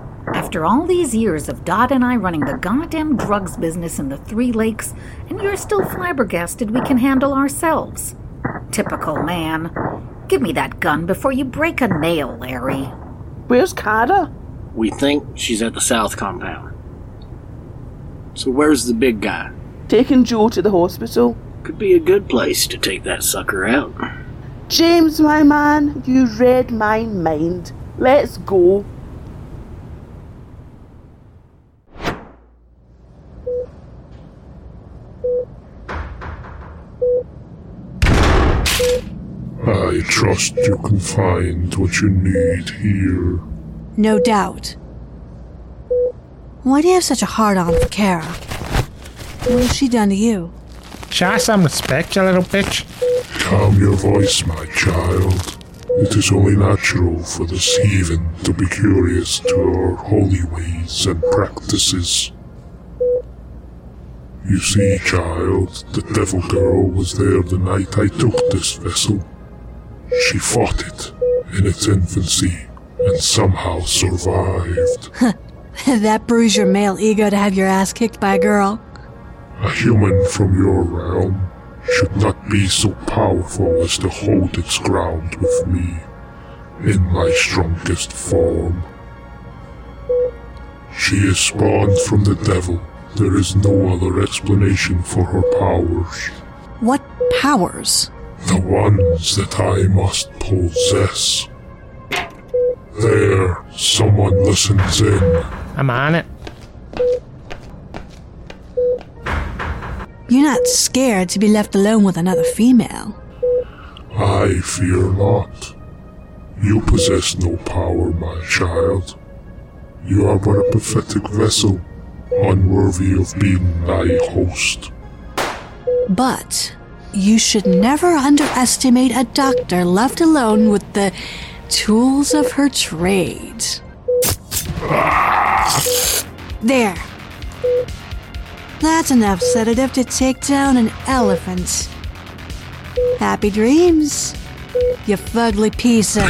After all these years of Dot and I running the goddamn drugs business in the Three Lakes, and you're still flabbergasted we can handle ourselves. Typical man. Give me that gun before you break a nail, Larry. Where's Kara? We think she's at the south compound. So where's the big guy? taking Joe to the hospital. Could be a good place to take that sucker out. James, my man, you read my mind. Let's go. I trust you can find what you need here. No doubt. Why do you have such a hard on for Kara? What has she done to you? Show some respect, you little bitch. Calm your voice, my child. It is only natural for this heathen to be curious to our holy ways and practices. You see, child, the devil girl was there the night I took this vessel. She fought it in its infancy and somehow survived. that bruised your male ego to have your ass kicked by a girl. A human from your realm should not be so powerful as to hold its ground with me in my strongest form. She is spawned from the devil. There is no other explanation for her powers. What powers? The ones that I must possess. There, someone listens in. I'm on it. You're not scared to be left alone with another female. I fear not. You possess no power, my child. You are but a pathetic vessel, unworthy of being thy host. But you should never underestimate a doctor left alone with the tools of her trade. There. That's enough sedative to take down an elephant. Happy dreams, you fugly piece of.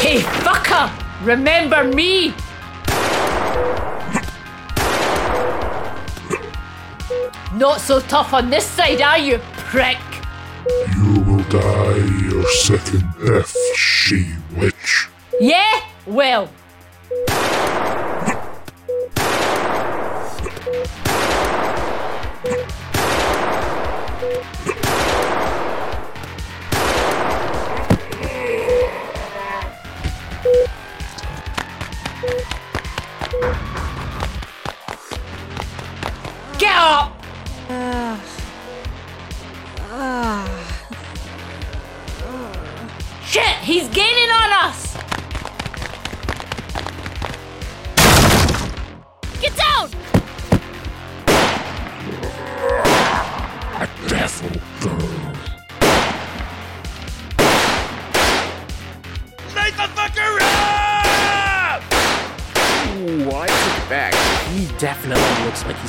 Hey, fucker! Remember me! Not so tough on this side, are you, prick? You will die your second death, she witch. Yeah? Well. Get up! Shit, he's gaining on us!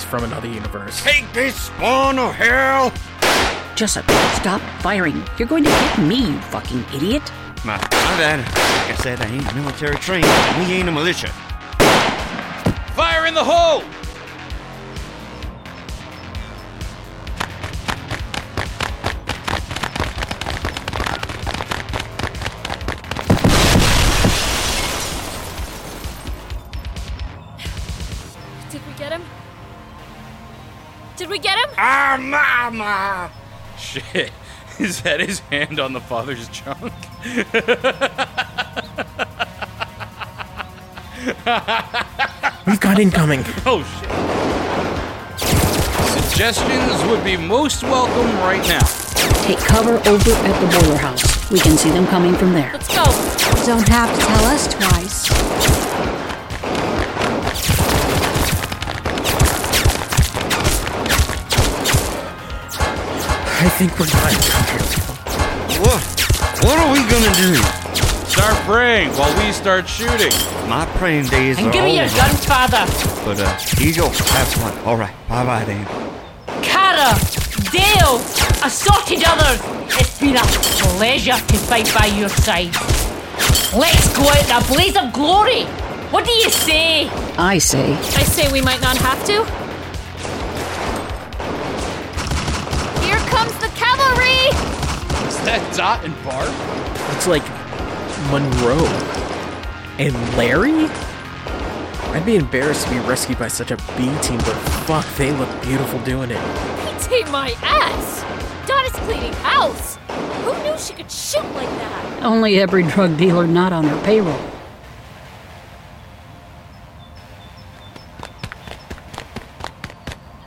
From another universe. Take this spawn of oh hell! Jessup, stop firing. You're going to hit me, you fucking idiot. My, my bad. Like I said, I ain't military trained. We ain't a militia. Fire in the hole! Mama! Shit. Is that his hand on the father's junk? We've got incoming. Oh shit. Suggestions would be most welcome right now. Take cover over at the boiler house. We can see them coming from there. Let's go. Don't have to tell us twice. I think we're done. What? What are we gonna do? Start praying while we start shooting. My praying days And are give me your over. gun, father! But, uh, Eagle, have fun. Alright, bye bye, Dan. Kara! Dale! Assorted others! It's been a pleasure to fight by your side. Let's go out in a blaze of glory! What do you say? I say, I say we might not have to. Cavalry! Is that Dot and Barb? It's like Monroe and Larry. I'd be embarrassed to be rescued by such a B team, but fuck, they look beautiful doing it. He ate my ass! Dot is cleaning house! Who knew she could shoot like that? Only every drug dealer not on her payroll.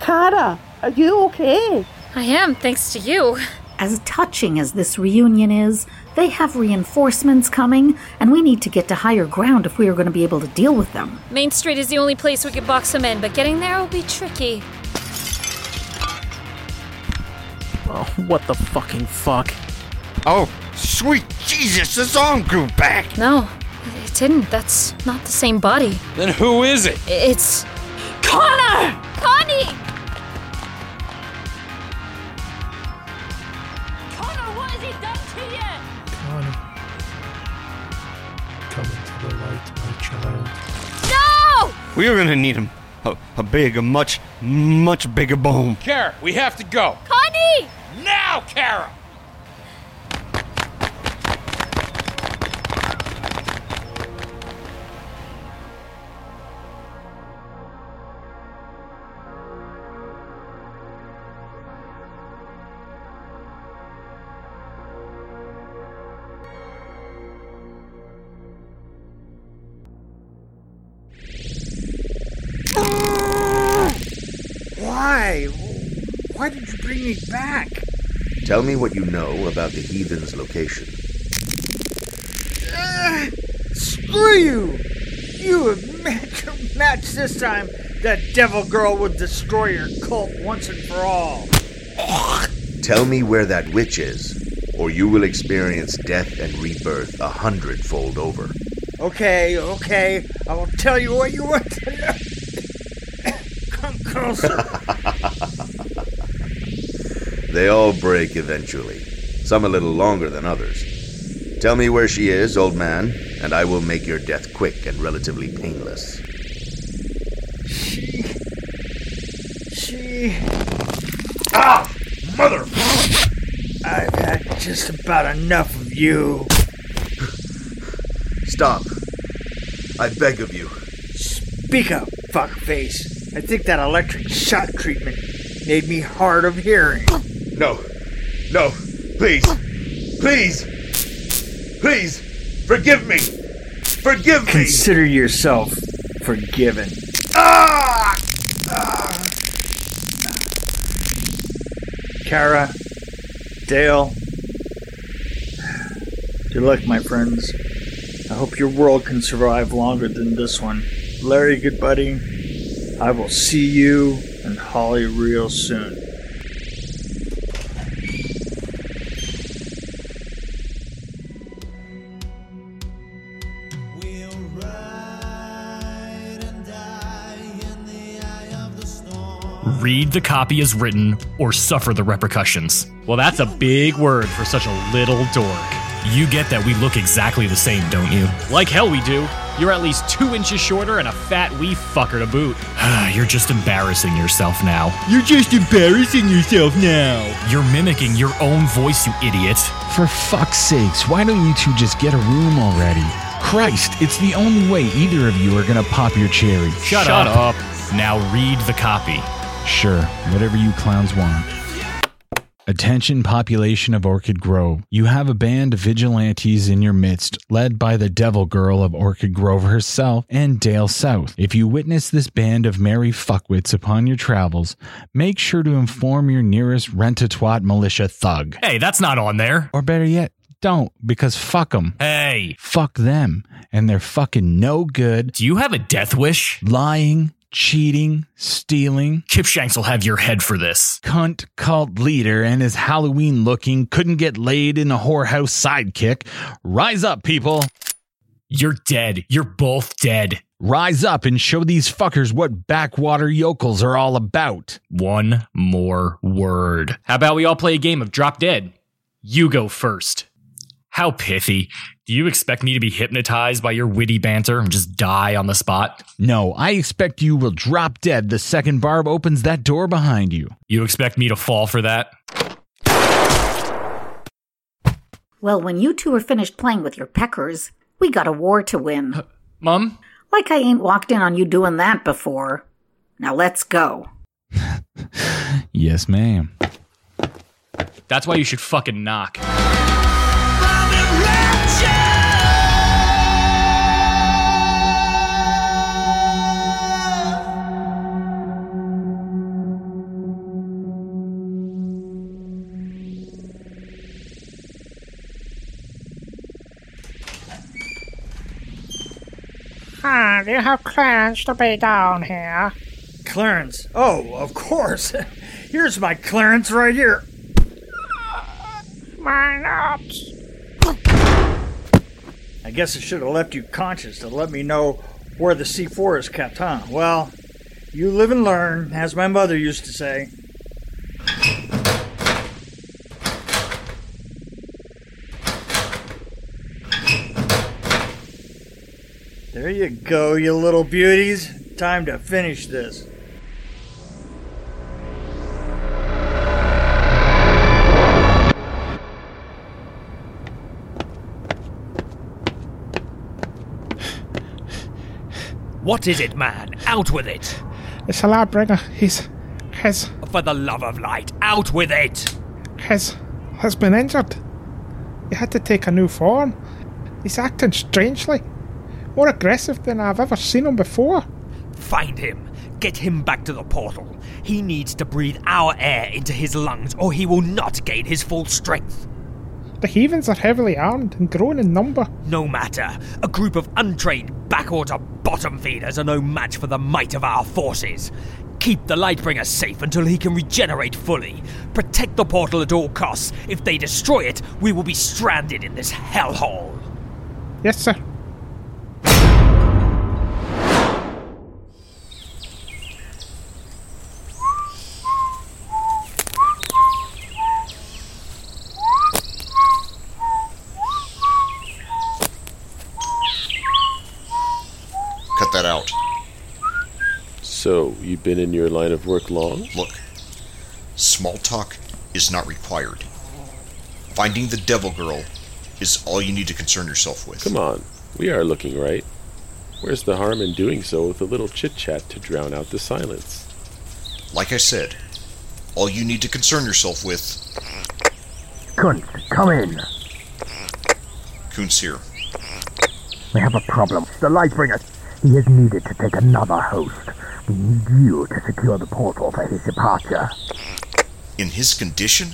Kara, are you okay? I am, thanks to you. As touching as this reunion is, they have reinforcements coming, and we need to get to higher ground if we are going to be able to deal with them. Main Street is the only place we could box them in, but getting there will be tricky. Oh, what the fucking fuck? Oh, sweet Jesus, his arm grew back. No, it didn't. That's not the same body. Then who is it? It's. Connor! Connie! We are gonna need him. A, a big, a much, much bigger bone. Kara, we have to go. Connie! Now, Kara! Bring me back? Tell me what you know about the heathen's location. Uh, screw you! You have met your match this time. That devil girl will destroy your cult once and for all. Tell me where that witch is, or you will experience death and rebirth a hundredfold over. Okay, okay. I will tell you what you want to know. Come closer. They all break eventually, some a little longer than others. Tell me where she is, old man, and I will make your death quick and relatively painless. She. She. Ah! Mother! I've had just about enough of you. Stop. I beg of you. Speak up, fuckface. I think that electric shock treatment made me hard of hearing. No. No. Please. Please. Please. Forgive me. Forgive me. Consider yourself forgiven. Ah! Kara, Dale, good luck, my friends. I hope your world can survive longer than this one. Larry, good buddy, I will see you and Holly real soon. Read the copy as written or suffer the repercussions. Well, that's a big word for such a little dork. You get that we look exactly the same, don't you? Like hell we do. You're at least two inches shorter and a fat wee fucker to boot. You're just embarrassing yourself now. You're just embarrassing yourself now. You're mimicking your own voice, you idiot. For fuck's sakes, why don't you two just get a room already? Christ, it's the only way either of you are gonna pop your cherry. Shut, up. Now read the copy. Sure, whatever you clowns want. Attention, population of Orchid Grove. You have a band of vigilantes in your midst, led by the devil girl of Orchid Grove herself and Dale South. If you witness this band of merry fuckwits upon your travels, make sure to inform your nearest rent-a-twat militia thug. Hey, that's not on there. Or better yet, don't, because fuck them. Hey. Fuck them. And they're fucking no good. Do you have a death wish? Lying, cheating, stealing. Kip Shanks will have your head for this. Cunt cult leader and his Halloween looking couldn't get laid in a whorehouse sidekick. Rise up, people. You're dead. You're both dead. Rise up and show these fuckers what backwater yokels are all about. One more word. How about we all play a game of drop dead? You go first. How pithy. Do you expect me to be hypnotized by your witty banter and just die on the spot? No, I expect you will drop dead the second Barb opens that door behind you. You expect me to fall for that? Well, when you two are finished playing with your peckers, we got a war to win. Mum? Like I ain't walked in on you doing that before. Now let's go. Yes, ma'am. That's why you should fucking knock. Ah, do you have clearance to be down here? Clarence. Oh, of course. Here's my clearance right here. My nuts. I guess I should have left you conscious to let me know where the C4 is kept, huh? Well, you live and learn, as my mother used to say. There you go, you little beauties. Time to finish this. What is it, man? Out with it! It's a lad bringer. He's. has. For the love of light, out with it! has. has been injured. He had to take a new form. He's acting strangely. More aggressive than I've ever seen him before. Find him. Get him back to the portal. He needs to breathe our air into his lungs, or he will not gain his full strength. The heathens are heavily armed and growing in number. No matter. A group of untrained backwater bottom feeders are no match for the might of our forces. Keep the Lightbringer safe until he can regenerate fully. Protect the portal at all costs. If they destroy it, we will be stranded in this hellhole. Yes, sir. Cut that out. So, you've been in your line of work long? Look, small talk is not required. Finding the devil girl is all you need to concern yourself with. Come on, we are looking right. Where's the harm in doing so with a little chit chat to drown out the silence? Like I said, all you need to concern yourself with. Kuntz, come in. Kuntz here. We have a problem. The Lightbringer. He is needed to take another host. We need you to secure the portal for his departure. In his condition?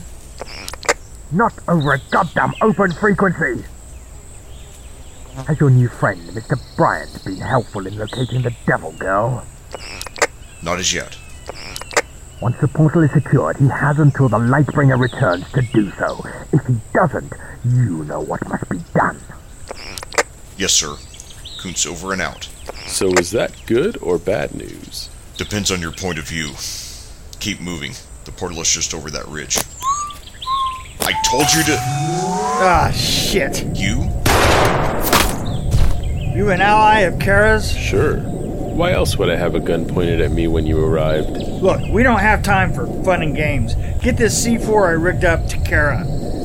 Not over a goddamn open frequency! Has your new friend, Mr. Bryant, been helpful in locating the Devil Girl? Not as yet. Once the portal is secured, he has until the Lightbringer returns to do so. If he doesn't, you know what must be done. Yes, sir. Kuntz over and out. So, is that good or bad news? Depends on your point of view. Keep moving. The portal is just over that ridge. I told you to. Ah, shit. You? You an ally of Kara's? Sure. Why else would I have a gun pointed at me when you arrived? Look, we don't have time for fun and games. Get this C4 I rigged up to Kara.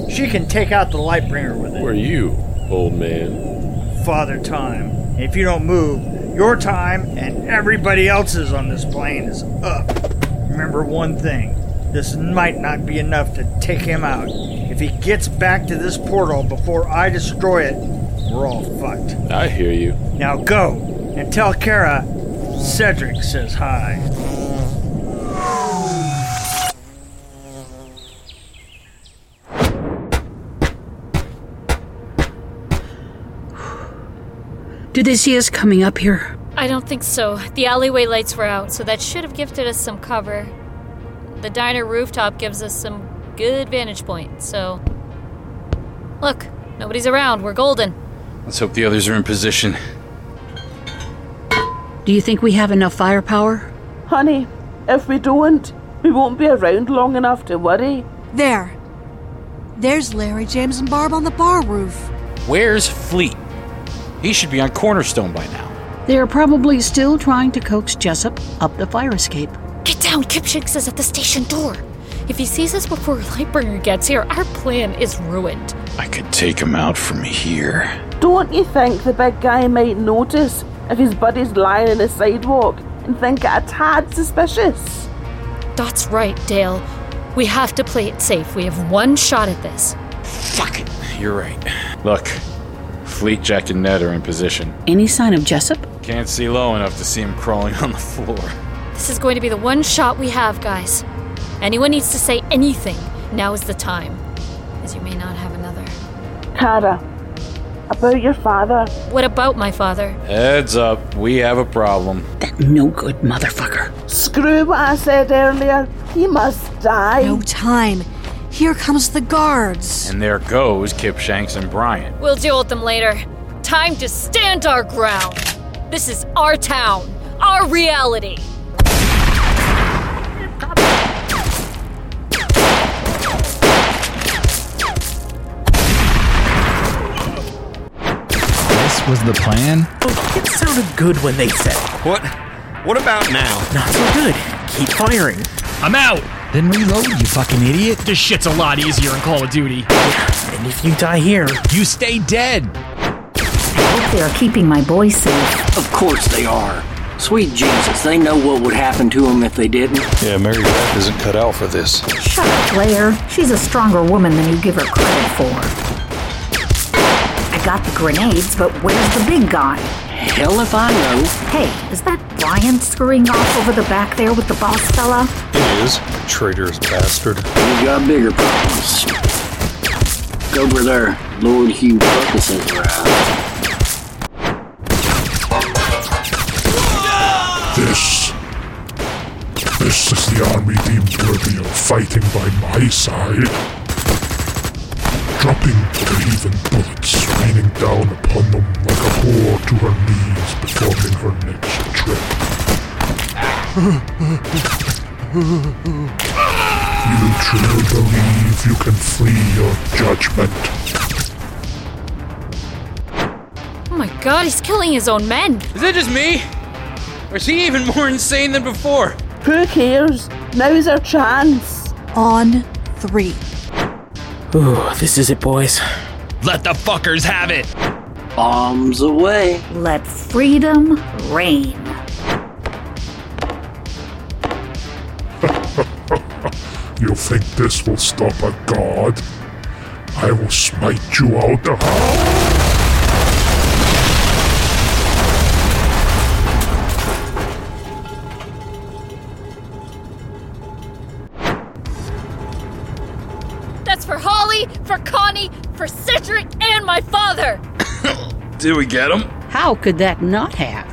She can take out the Lightbringer with it. Who are you, old man? Father Time. If you don't move, your time and everybody else's on this plane is up. Remember one thing this might not be enough to take him out. If he gets back to this portal before I destroy it, we're all fucked. I hear you. Now go and tell Kara Cedric says hi. Do they see us coming up here? I don't think so. The alleyway lights were out, so that should have gifted us some cover. The diner rooftop gives us some good vantage point, so. Look, nobody's around. We're golden. Let's hope the others are in position. Do you think we have enough firepower? Honey, if we don't, we won't be around long enough to worry. There. There's Larry, James, and Barb on the bar roof. Where's Fleet? He should be on Cornerstone by now. They are probably still trying to coax Jessup up the fire escape. Get down, Kipshanks is at the station door. If he sees us before Lightbringer gets here, our plan is ruined. I could take him out from here. Don't you think the big guy might notice if his buddy's lying in the sidewalk and think it a tad suspicious. That's right, Dale. We have to play it safe. We have one shot at this. Fuck it. You're right. Look, Fleet, Jack, and Ned are in position. Any sign of Jessup? Can't see low enough to see him crawling on the floor. This is going to be the one shot we have, guys. Anyone needs to say anything, now is the time. As you may not have another. Kara, about your father. What about my father? Heads up, we have a problem. That no good motherfucker. Screw what I said earlier. He must die. No time. Here comes the guards. And there goes Kip Shanks and Bryant. We'll deal with them later. Time to stand our ground. This is our town, our reality. This was the plan? Oh, It sounded good when they said it. What? What about now? Not so good. Keep firing. I'm out. Then reload, you fucking idiot. This shit's a lot easier in Call of Duty. And if you die here, you stay dead. I hope they are keeping my boy safe. Of course they are. Sweet Jesus, they know what would happen to them if they didn't. Yeah, Mary Beth isn't cut out for this. Shut up, Blair. She's a stronger woman than you give her credit for. I got the grenades, but where's the big guy? Hell if I know. Hey, is that Bryant scurrying off over the back there with the boss fella? It is. Traitorous bastard. We got bigger problems. Go over there. Lord Hugh Buckus has arrived. This. This is the army deemed worthy of fighting by my side. Dropping even bullets raining down upon them like a whore to her knees performing her next trick. You truly believe you can flee your judgment. Oh my god, he's killing his own men. Is it just me? Or is he even more insane than before? Who cares? Now's our chance. On three. Ooh, this is it, boys. Let the fuckers have it. Bombs away. Let freedom reign. You think this will stop a god? I will smite you out the That's Did we get him? How could that not have?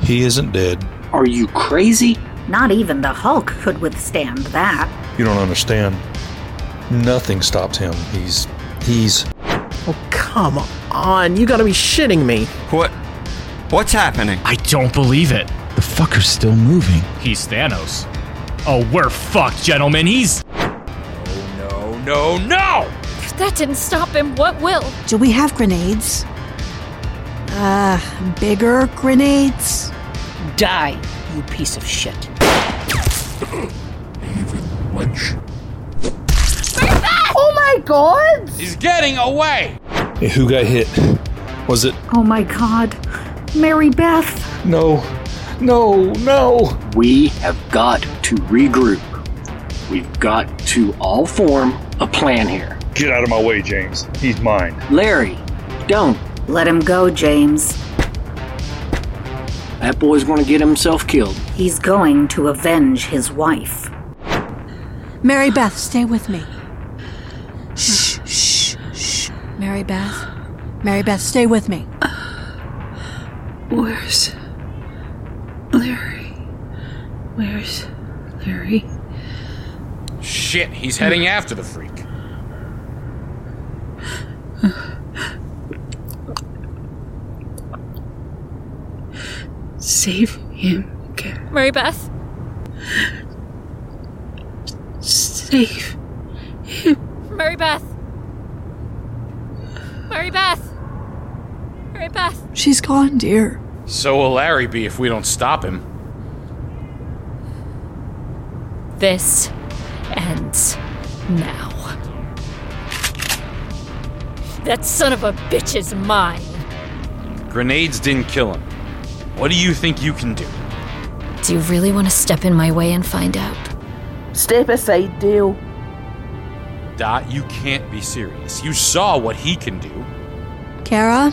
He isn't dead. Are you crazy? Not even the Hulk could withstand that. You don't understand. Nothing stops him. He's. He's. Oh, come on. You gotta be shitting me. What? What's happening? I don't believe it. The fucker's still moving. He's Thanos. Oh, we're fucked, gentlemen. He's. Oh, no, no, no! If that didn't stop him, what will? Do we have grenades? Uh, bigger grenades? Die, you piece of shit. wench. Oh my god! He's getting away! Hey, who got hit? Was it. Oh my god. Mary Beth. No. No, no! We have got to regroup. We've got to all form a plan here. Get out of my way, James. He's mine. Larry, don't. Let him go, James. That boy's gonna get himself killed. He's going to avenge his wife. Mary Beth, stay with me. Shh, shh, shh. Mary Beth. Mary Beth, stay with me. Where's Larry? Where's Larry? Shit, he's heading after the freak. Save him, Kara. Mary Beth? Save him. Mary Beth? Mary Beth? Mary Beth? She's gone, dear. So will Larry be if we don't stop him. This ends now. That son of a bitch is mine. Grenades didn't kill him. What do you think you can do? Do you really want to step in my way and find out? Step aside, Dale. Dot, you can't be serious. You saw what he can do. Kara,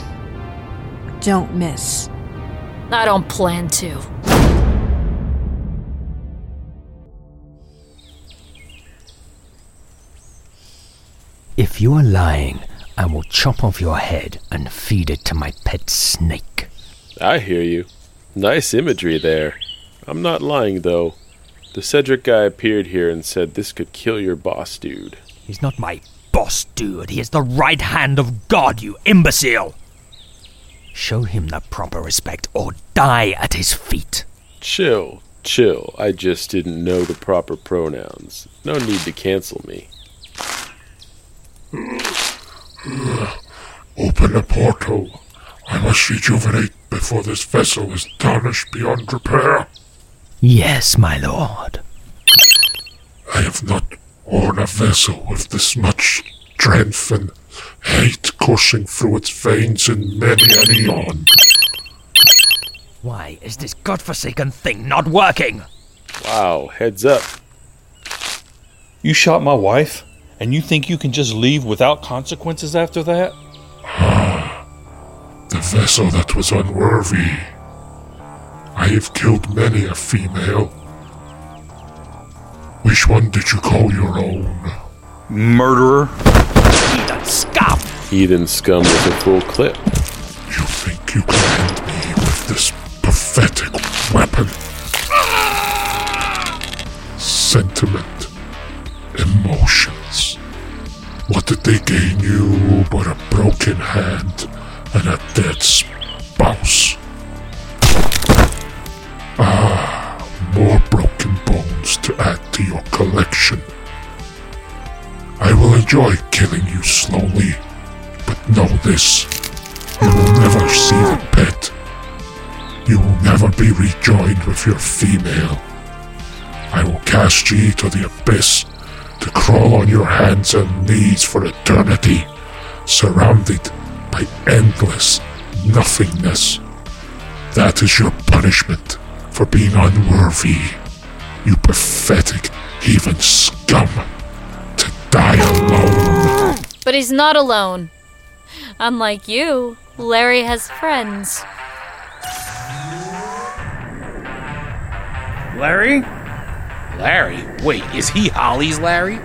don't miss. I don't plan to. If you are lying, I will chop off your head and feed it to my pet snake. I hear you. Nice imagery there. I'm not lying, though. The Cedric guy appeared here and said this could kill your boss dude. He's not my boss, dude. He is the right hand of God, you imbecile! Show him the proper respect or die at his feet. Chill, chill. I just didn't know the proper pronouns. No need to cancel me. Open the portal. I must rejuvenate before this vessel is tarnished beyond repair. Yes, my lord. I have not worn a vessel with this much strength and hate coursing through its veins in many an eon. Why is this godforsaken thing not working? Wow, heads up. You shot my wife, and you think you can just leave without consequences after that? The vessel that was unworthy. I have killed many a female. Which one did you call your own? Murderer? Heathen scum! Heathen scum with a full clip. You think you can end me with this pathetic weapon? Sentiment, emotions. What did they gain you but a broken hand and a dead spouse? Ah, more broken bones to add to your collection. I will enjoy killing you slowly, but know this. You will never see the pet. You will never be rejoined with your female. I will cast ye to the abyss to crawl on your hands and knees for eternity, surrounded by endless nothingness. That is your punishment for being unworthy, you pathetic heathen scum, to die alone. But he's not alone. Unlike you, Larry has friends. Larry? Larry? Wait, is he Holly's Larry?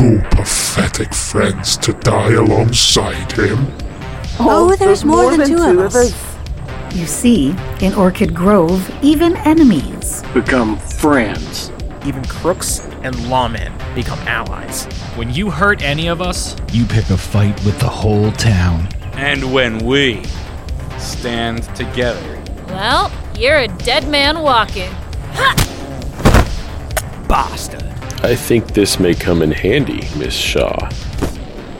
Two pathetic friends to die alongside him. Oh, oh there's, more, than, two, of us. You see, in Orchid Grove, even enemies. Become friends. Even crooks and lawmen become allies. When you hurt any of us, You pick a fight with the whole town. And when we stand together. Well, you're a dead man walking. Bastard. I think this may come in handy, Miss Shaw.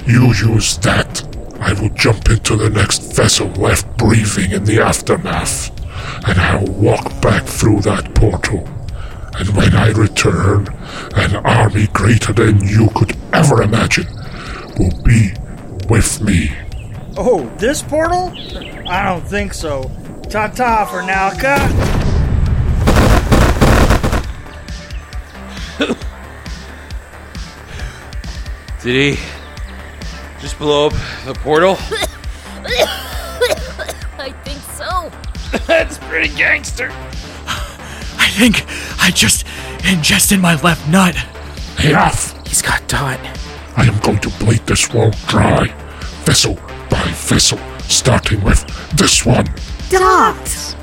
You use that. I will jump into the next vessel left breathing in the aftermath, and I'll walk back through that portal. And when I return, an army greater than you could ever imagine will be with me. Oh, this portal? I don't think so. Ta ta for now, cut. Did he just blow up the portal? I think so. That's pretty gangster. I think I just ingested my left nut. Enough! He's got Dot. I am going to bleed this world dry, vessel by vessel, starting with this one. Dot!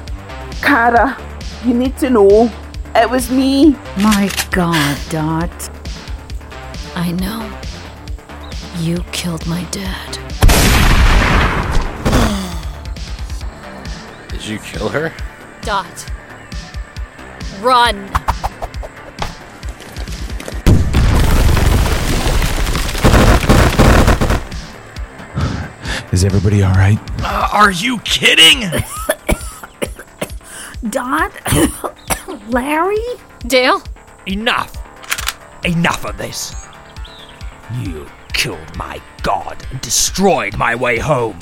Kara, you need to know. It was me. My god, Dot. I know. You killed my dad. Did you kill her? Dot. Run! Is everybody all right? Uh, are you kidding? Dot? Larry? Dale? Enough! Enough of this! You killed my god and destroyed my way home.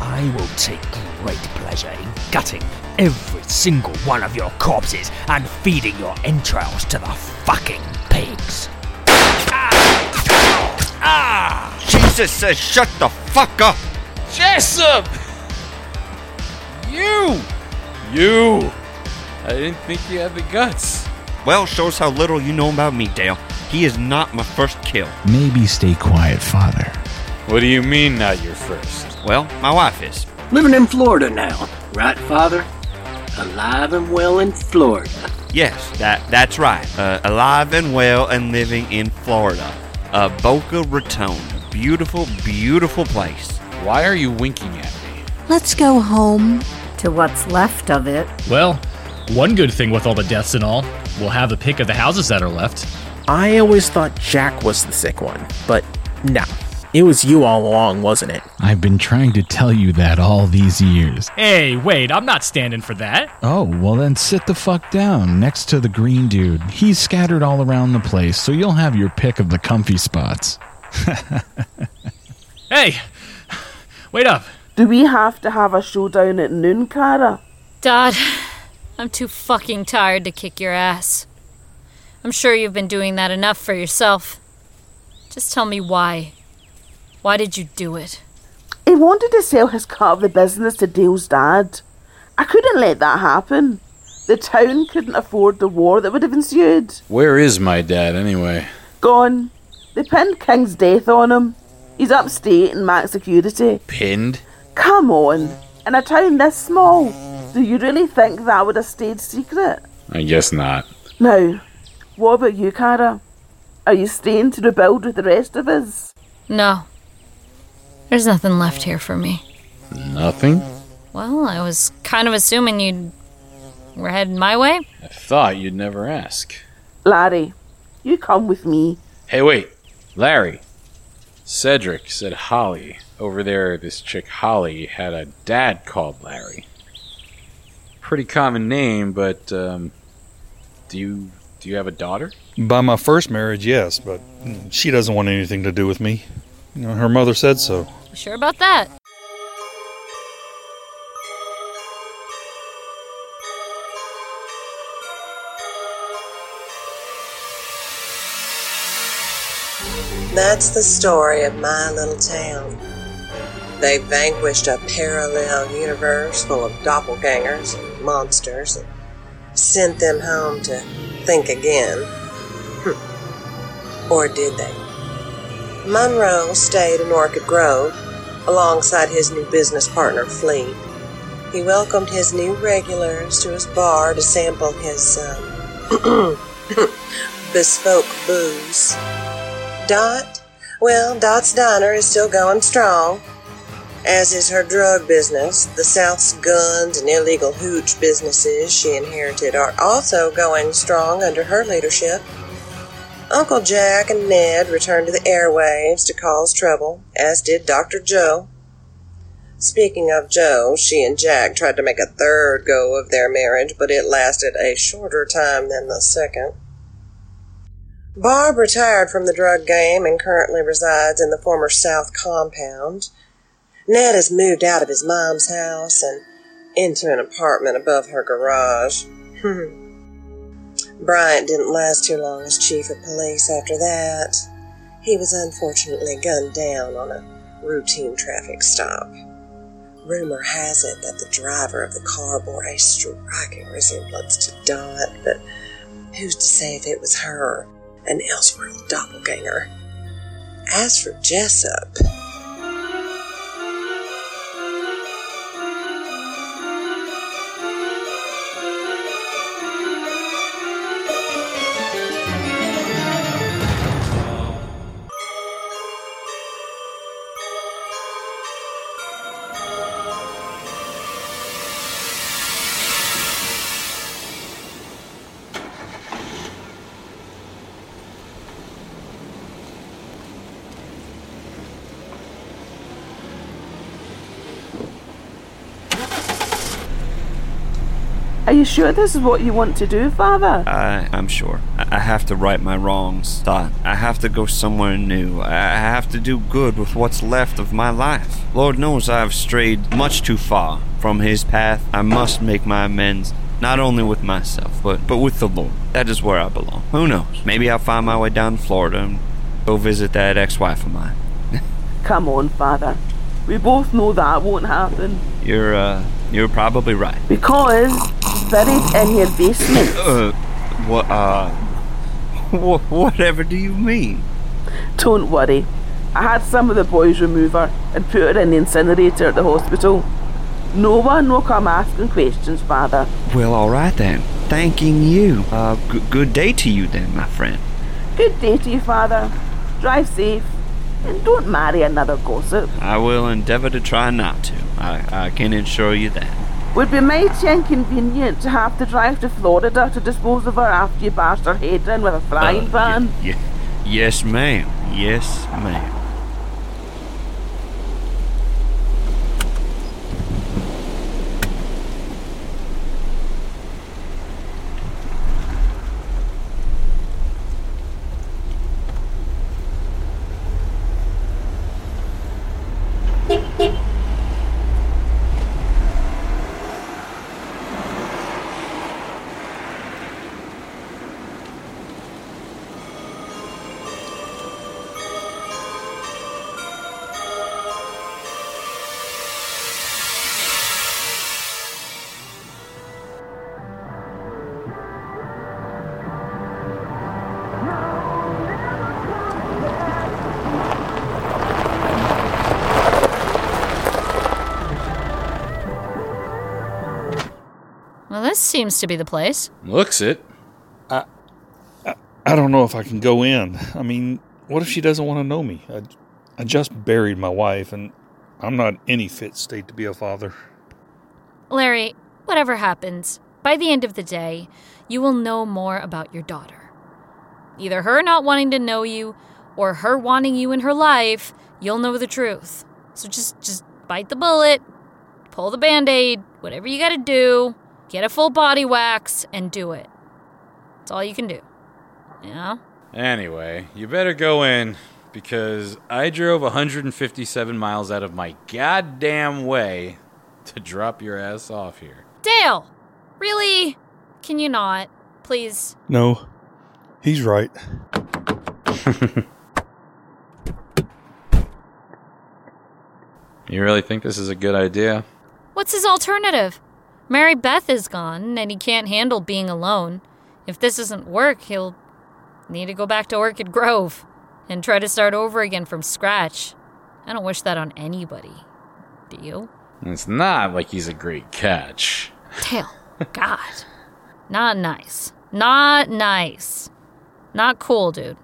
I will take great pleasure in gutting every single one of your corpses and feeding your entrails to the fucking pigs. Ah! ah! Jesus says shut the fuck up! Jessup! You! You! I didn't think you had the guts. Well, shows how little you know about me, Dale. He is not my first kill. Maybe stay quiet, Father. What do you mean, not your first? Well, my wife is. Living in Florida now, right, Father? Alive and well in Florida. Yes, that that's right. Uh, alive and well and living in Florida. Uh, Boca Raton. Beautiful, beautiful place. Why are you winking at me? Let's go home. To what's left of it. Well, one good thing with all the deaths and all, we'll have a pick of the houses that are left. I always thought Jack was the sick one, but no. It was you all along, wasn't it? I've been trying to tell you that all these years. Hey, wait, I'm not standing for that. Oh, well then sit the fuck down next to the green dude. He's scattered all around the place, so you'll have your pick of the comfy spots. Hey, wait up. Do we have to have a showdown at noon, Kara? Dad, I'm too fucking tired to kick your ass. I'm sure you've been doing that enough for yourself. Just tell me why. Why did you do it? He wanted to sell his cut of the business to Dale's dad. I couldn't let that happen. The town couldn't afford the war that would have ensued. Where is my dad, anyway? Gone. They pinned King's death on him. He's upstate in max security. Pinned? Come on. In a town this small, do you really think that would have stayed secret? I guess not. Now, what about you, Kara? Are you staying to rebuild with the rest of us? No. There's nothing left here for me. Nothing? Well, I was kind of assuming you were heading my way. I thought you'd never ask. Larry, you come with me. Hey, wait. Larry. Cedric said Holly. Over there, this chick Holly had a dad called Larry. Pretty common name, but um, do you do you have a daughter? By my first marriage, yes, but she doesn't want anything to do with me. You know, her mother said so. You sure about that? That's the story of my little town. They vanquished a parallel universe full of doppelgangers and monsters and sent them home to think again. Hmm. Or did they? Monroe stayed in Orchid Grove alongside his new business partner, Fleet. He welcomed his new regulars to his bar to sample his um, bespoke booze. Dot? Well, Dot's Diner is still going strong, as is her drug business. The South's guns and illegal hooch businesses she inherited are also going strong under her leadership. Uncle Jack and Ned returned to the airwaves to cause trouble, as did Dr. Joe. Speaking of Joe, she and Jack tried to make a third go of their marriage, but it lasted a shorter time than the second. Barb retired from the drug game and currently resides in the former South compound. Ned has moved out of his mom's house and into an apartment above her garage. Hmm. Bryant didn't last too long as chief of police after that. He was unfortunately gunned down on a routine traffic stop. Rumor has it that the driver of the car bore a striking resemblance to Dot, but who's to say if it was her? an Elseworld doppelganger. As for Jessup, Are you sure this is what you want to do, Father? I, I'm sure. I have to right my wrongs. I have to go somewhere new. I have to do good with what's left of my life. Lord knows I have strayed much too far from His path. I must make my amends, not only with myself, but, but with the Lord. That is where I belong. Who knows? Maybe I'll find my way down to Florida and go visit that ex-wife of mine. Come on, Father. We both know that won't happen. You're, uh, you're probably right. Because buried in your basement. Uh, what, uh, wha- whatever do you mean? Don't worry. I had some of the boys remove her and put her in the incinerator at the hospital. No one will come asking questions, Father. Well, all right then. Thanking you. Uh, g- good day to you then, my friend. Good day to you, Father. Drive safe. And don't marry another gossip. I will endeavor to try not to. I, I can assure you that. Would be mighty inconvenient to have to drive to Florida to dispose of her after you bashed her head in with a frying pan. Uh, Ye- yes, ma'am. Yes, ma'am. Seems to be the place. Looks it. I I don't know if I can go in. I mean, what if she doesn't want to know me? I, I just buried my wife, and I'm not in any fit state to be a father. Larry, whatever happens, by the end of the day, you will know more about your daughter. Either her not wanting to know you or her wanting you in her life, you'll know the truth. So just just bite the bullet, pull the band-aid, whatever you got to do, get a full body wax and do it. That's all you can do. Yeah? Anyway, you better go in because I drove 157 miles out of my goddamn way to drop your ass off here. Dale, really? Can you not? Please. No, he's right. You really think this is a good idea? What's his alternative? Mary Beth is gone, and he can't handle being alone. If this isn't work, he'll need to go back to Orchid Grove and try to start over again from scratch. I don't wish that on anybody. Do you? It's not like he's a great catch. Dale, God. Not nice. Not nice. Not cool, dude.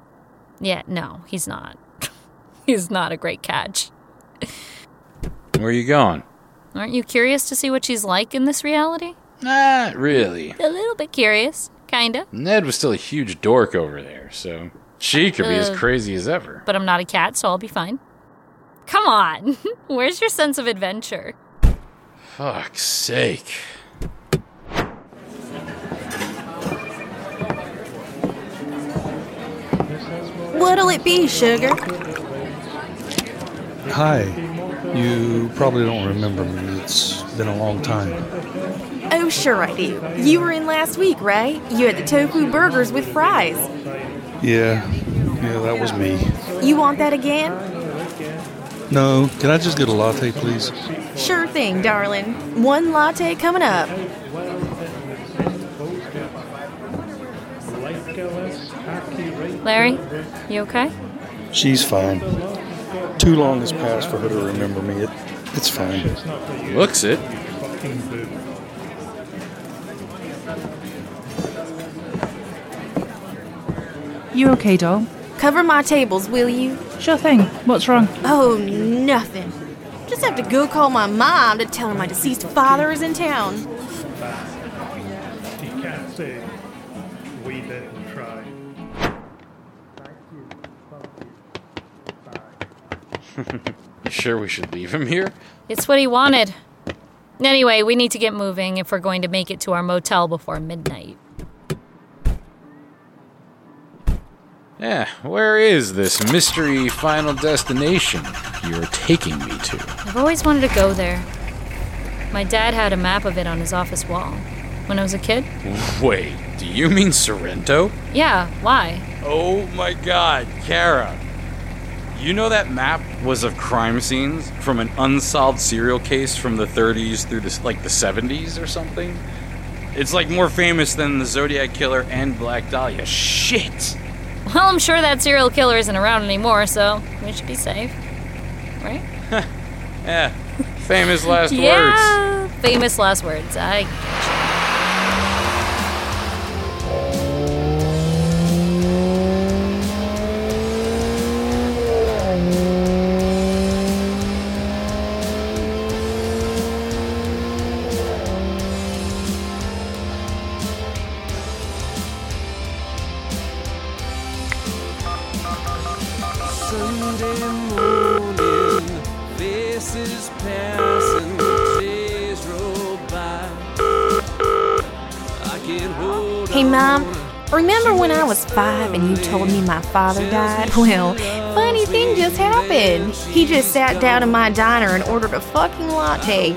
Yeah, no, he's not. he's not a great catch. Where are you going? Aren't you curious to see what she's like in this reality? Not really. A little bit curious, kinda. Ned was still a huge dork over there, so she could be as Uh, crazy as ever. But I'm not a cat, so I'll be fine. Come on. Where's your sense of adventure? Fuck's sake. What'll it be, sugar? Hi. You probably don't remember me. It's been a long time. Oh, sure I do. You were in last week, right? You had the tofu burgers with fries. Yeah, yeah, that was me. You want that again? No, can I just get a latte, please? Sure thing, darling. One latte coming up. Larry, you okay? She's fine. Too long has passed for her to remember me. It, it's fine. Looks it. You okay, doll? Cover my tables, will you? Sure thing. What's wrong? Oh, nothing. Just have to go call my mom to tell her my deceased father is in town. You sure we should leave him here? It's what he wanted. Anyway, we need to get moving if we're going to make it to our motel before midnight. Yeah, where is this mystery final destination you're taking me to? I've always wanted to go there. My dad had a map of it on his office wall when I was a kid. Wait, do you mean Sorrento? Yeah, why? Oh my god, Kara. You know that map was of crime scenes from an unsolved serial case from the 30s through this like the 70s or something? It's like more famous than the Zodiac Killer and Black Dahlia. Shit! Well, I'm sure that serial killer isn't around anymore, so we should be safe. Right? Yeah, famous last words. yeah, famous last words. I and you told me my father died? Well, funny thing just happened. He just sat down in my diner and ordered a fucking latte.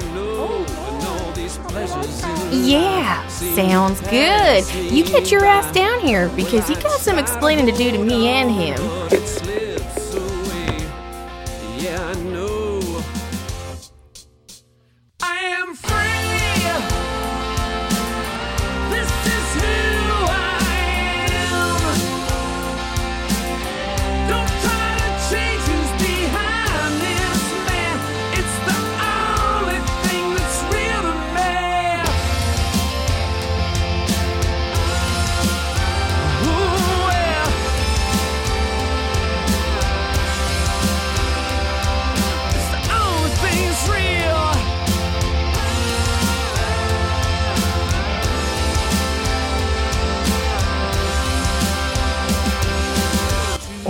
Yeah, sounds good. You get your ass down here because you got some explaining to do to me and him.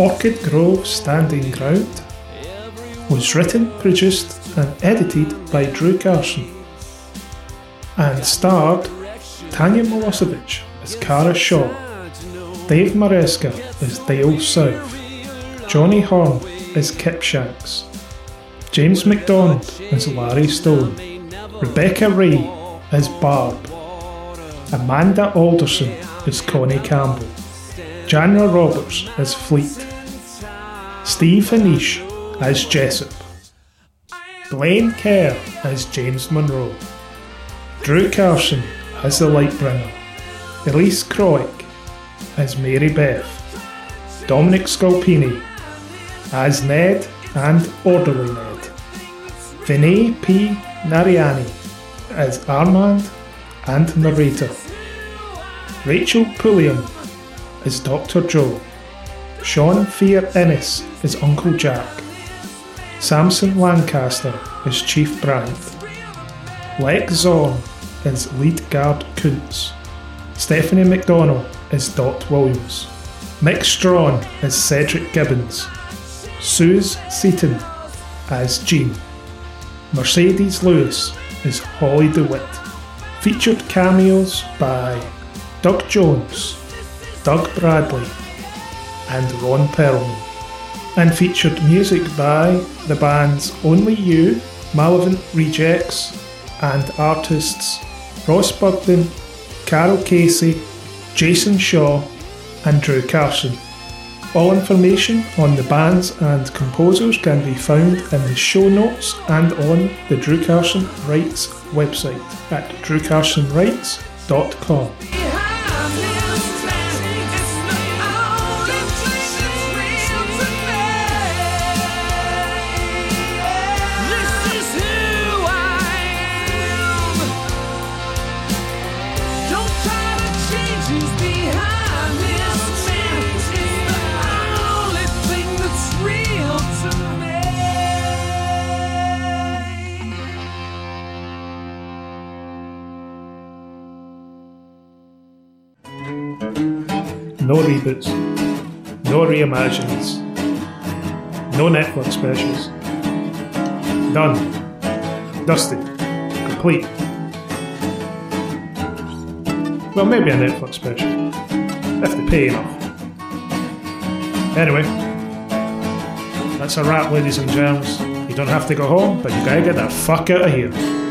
Orchid Grove Standing Ground was written, produced, and edited by Drew Carson and starred Tanya Milosevic as Kara Shaw, Dave Maresca as Dale South, Johnny Horn as Kip Shanks, James McDonald as Larry Stone, Rebecca Ray as Barb, Amanda Alderson as Connie Campbell, Janra Roberts as Fleet, Steve Hanish as Jessup, Blaine Kerr as James Monroe, Drew Carson as the Lightbringer, Elise Croick as Mary Beth, Dominic Scolpini as Ned and Orderly Ned, Vinay P. Nariani as Armand and narrator, Rachel Pulliam as Dr. Joe, Sean Fear Ennis is Uncle Jack, Samson Lancaster is Chief Bryant, Lex Zorn is Lead Guard Kuntz, Stephanie McDonnell is Dot Williams, Mick Strawn is Cedric Gibbons, Suze Seaton as Jean, Mercedes Lewis is Holly DeWitt. Featured cameos by Doug Jones, Doug Bradley, and Ron Perlman. And featured music by the bands Only You, Malevolent Rejects, and artists Ross Bugden, Carol Casey, Jason Shaw, and Drew Carson. All information on the bands and composers can be found in the show notes and on the Drew Carson Writes website at drewcarsonwrites.com. No reboots, no reimagines, no Netflix specials. Done. Dusted. complete. Well, maybe a Netflix special. If they pay enough. Anyway, that's a wrap, ladies and germs. You don't have to go home, but you gotta get the fuck out of here.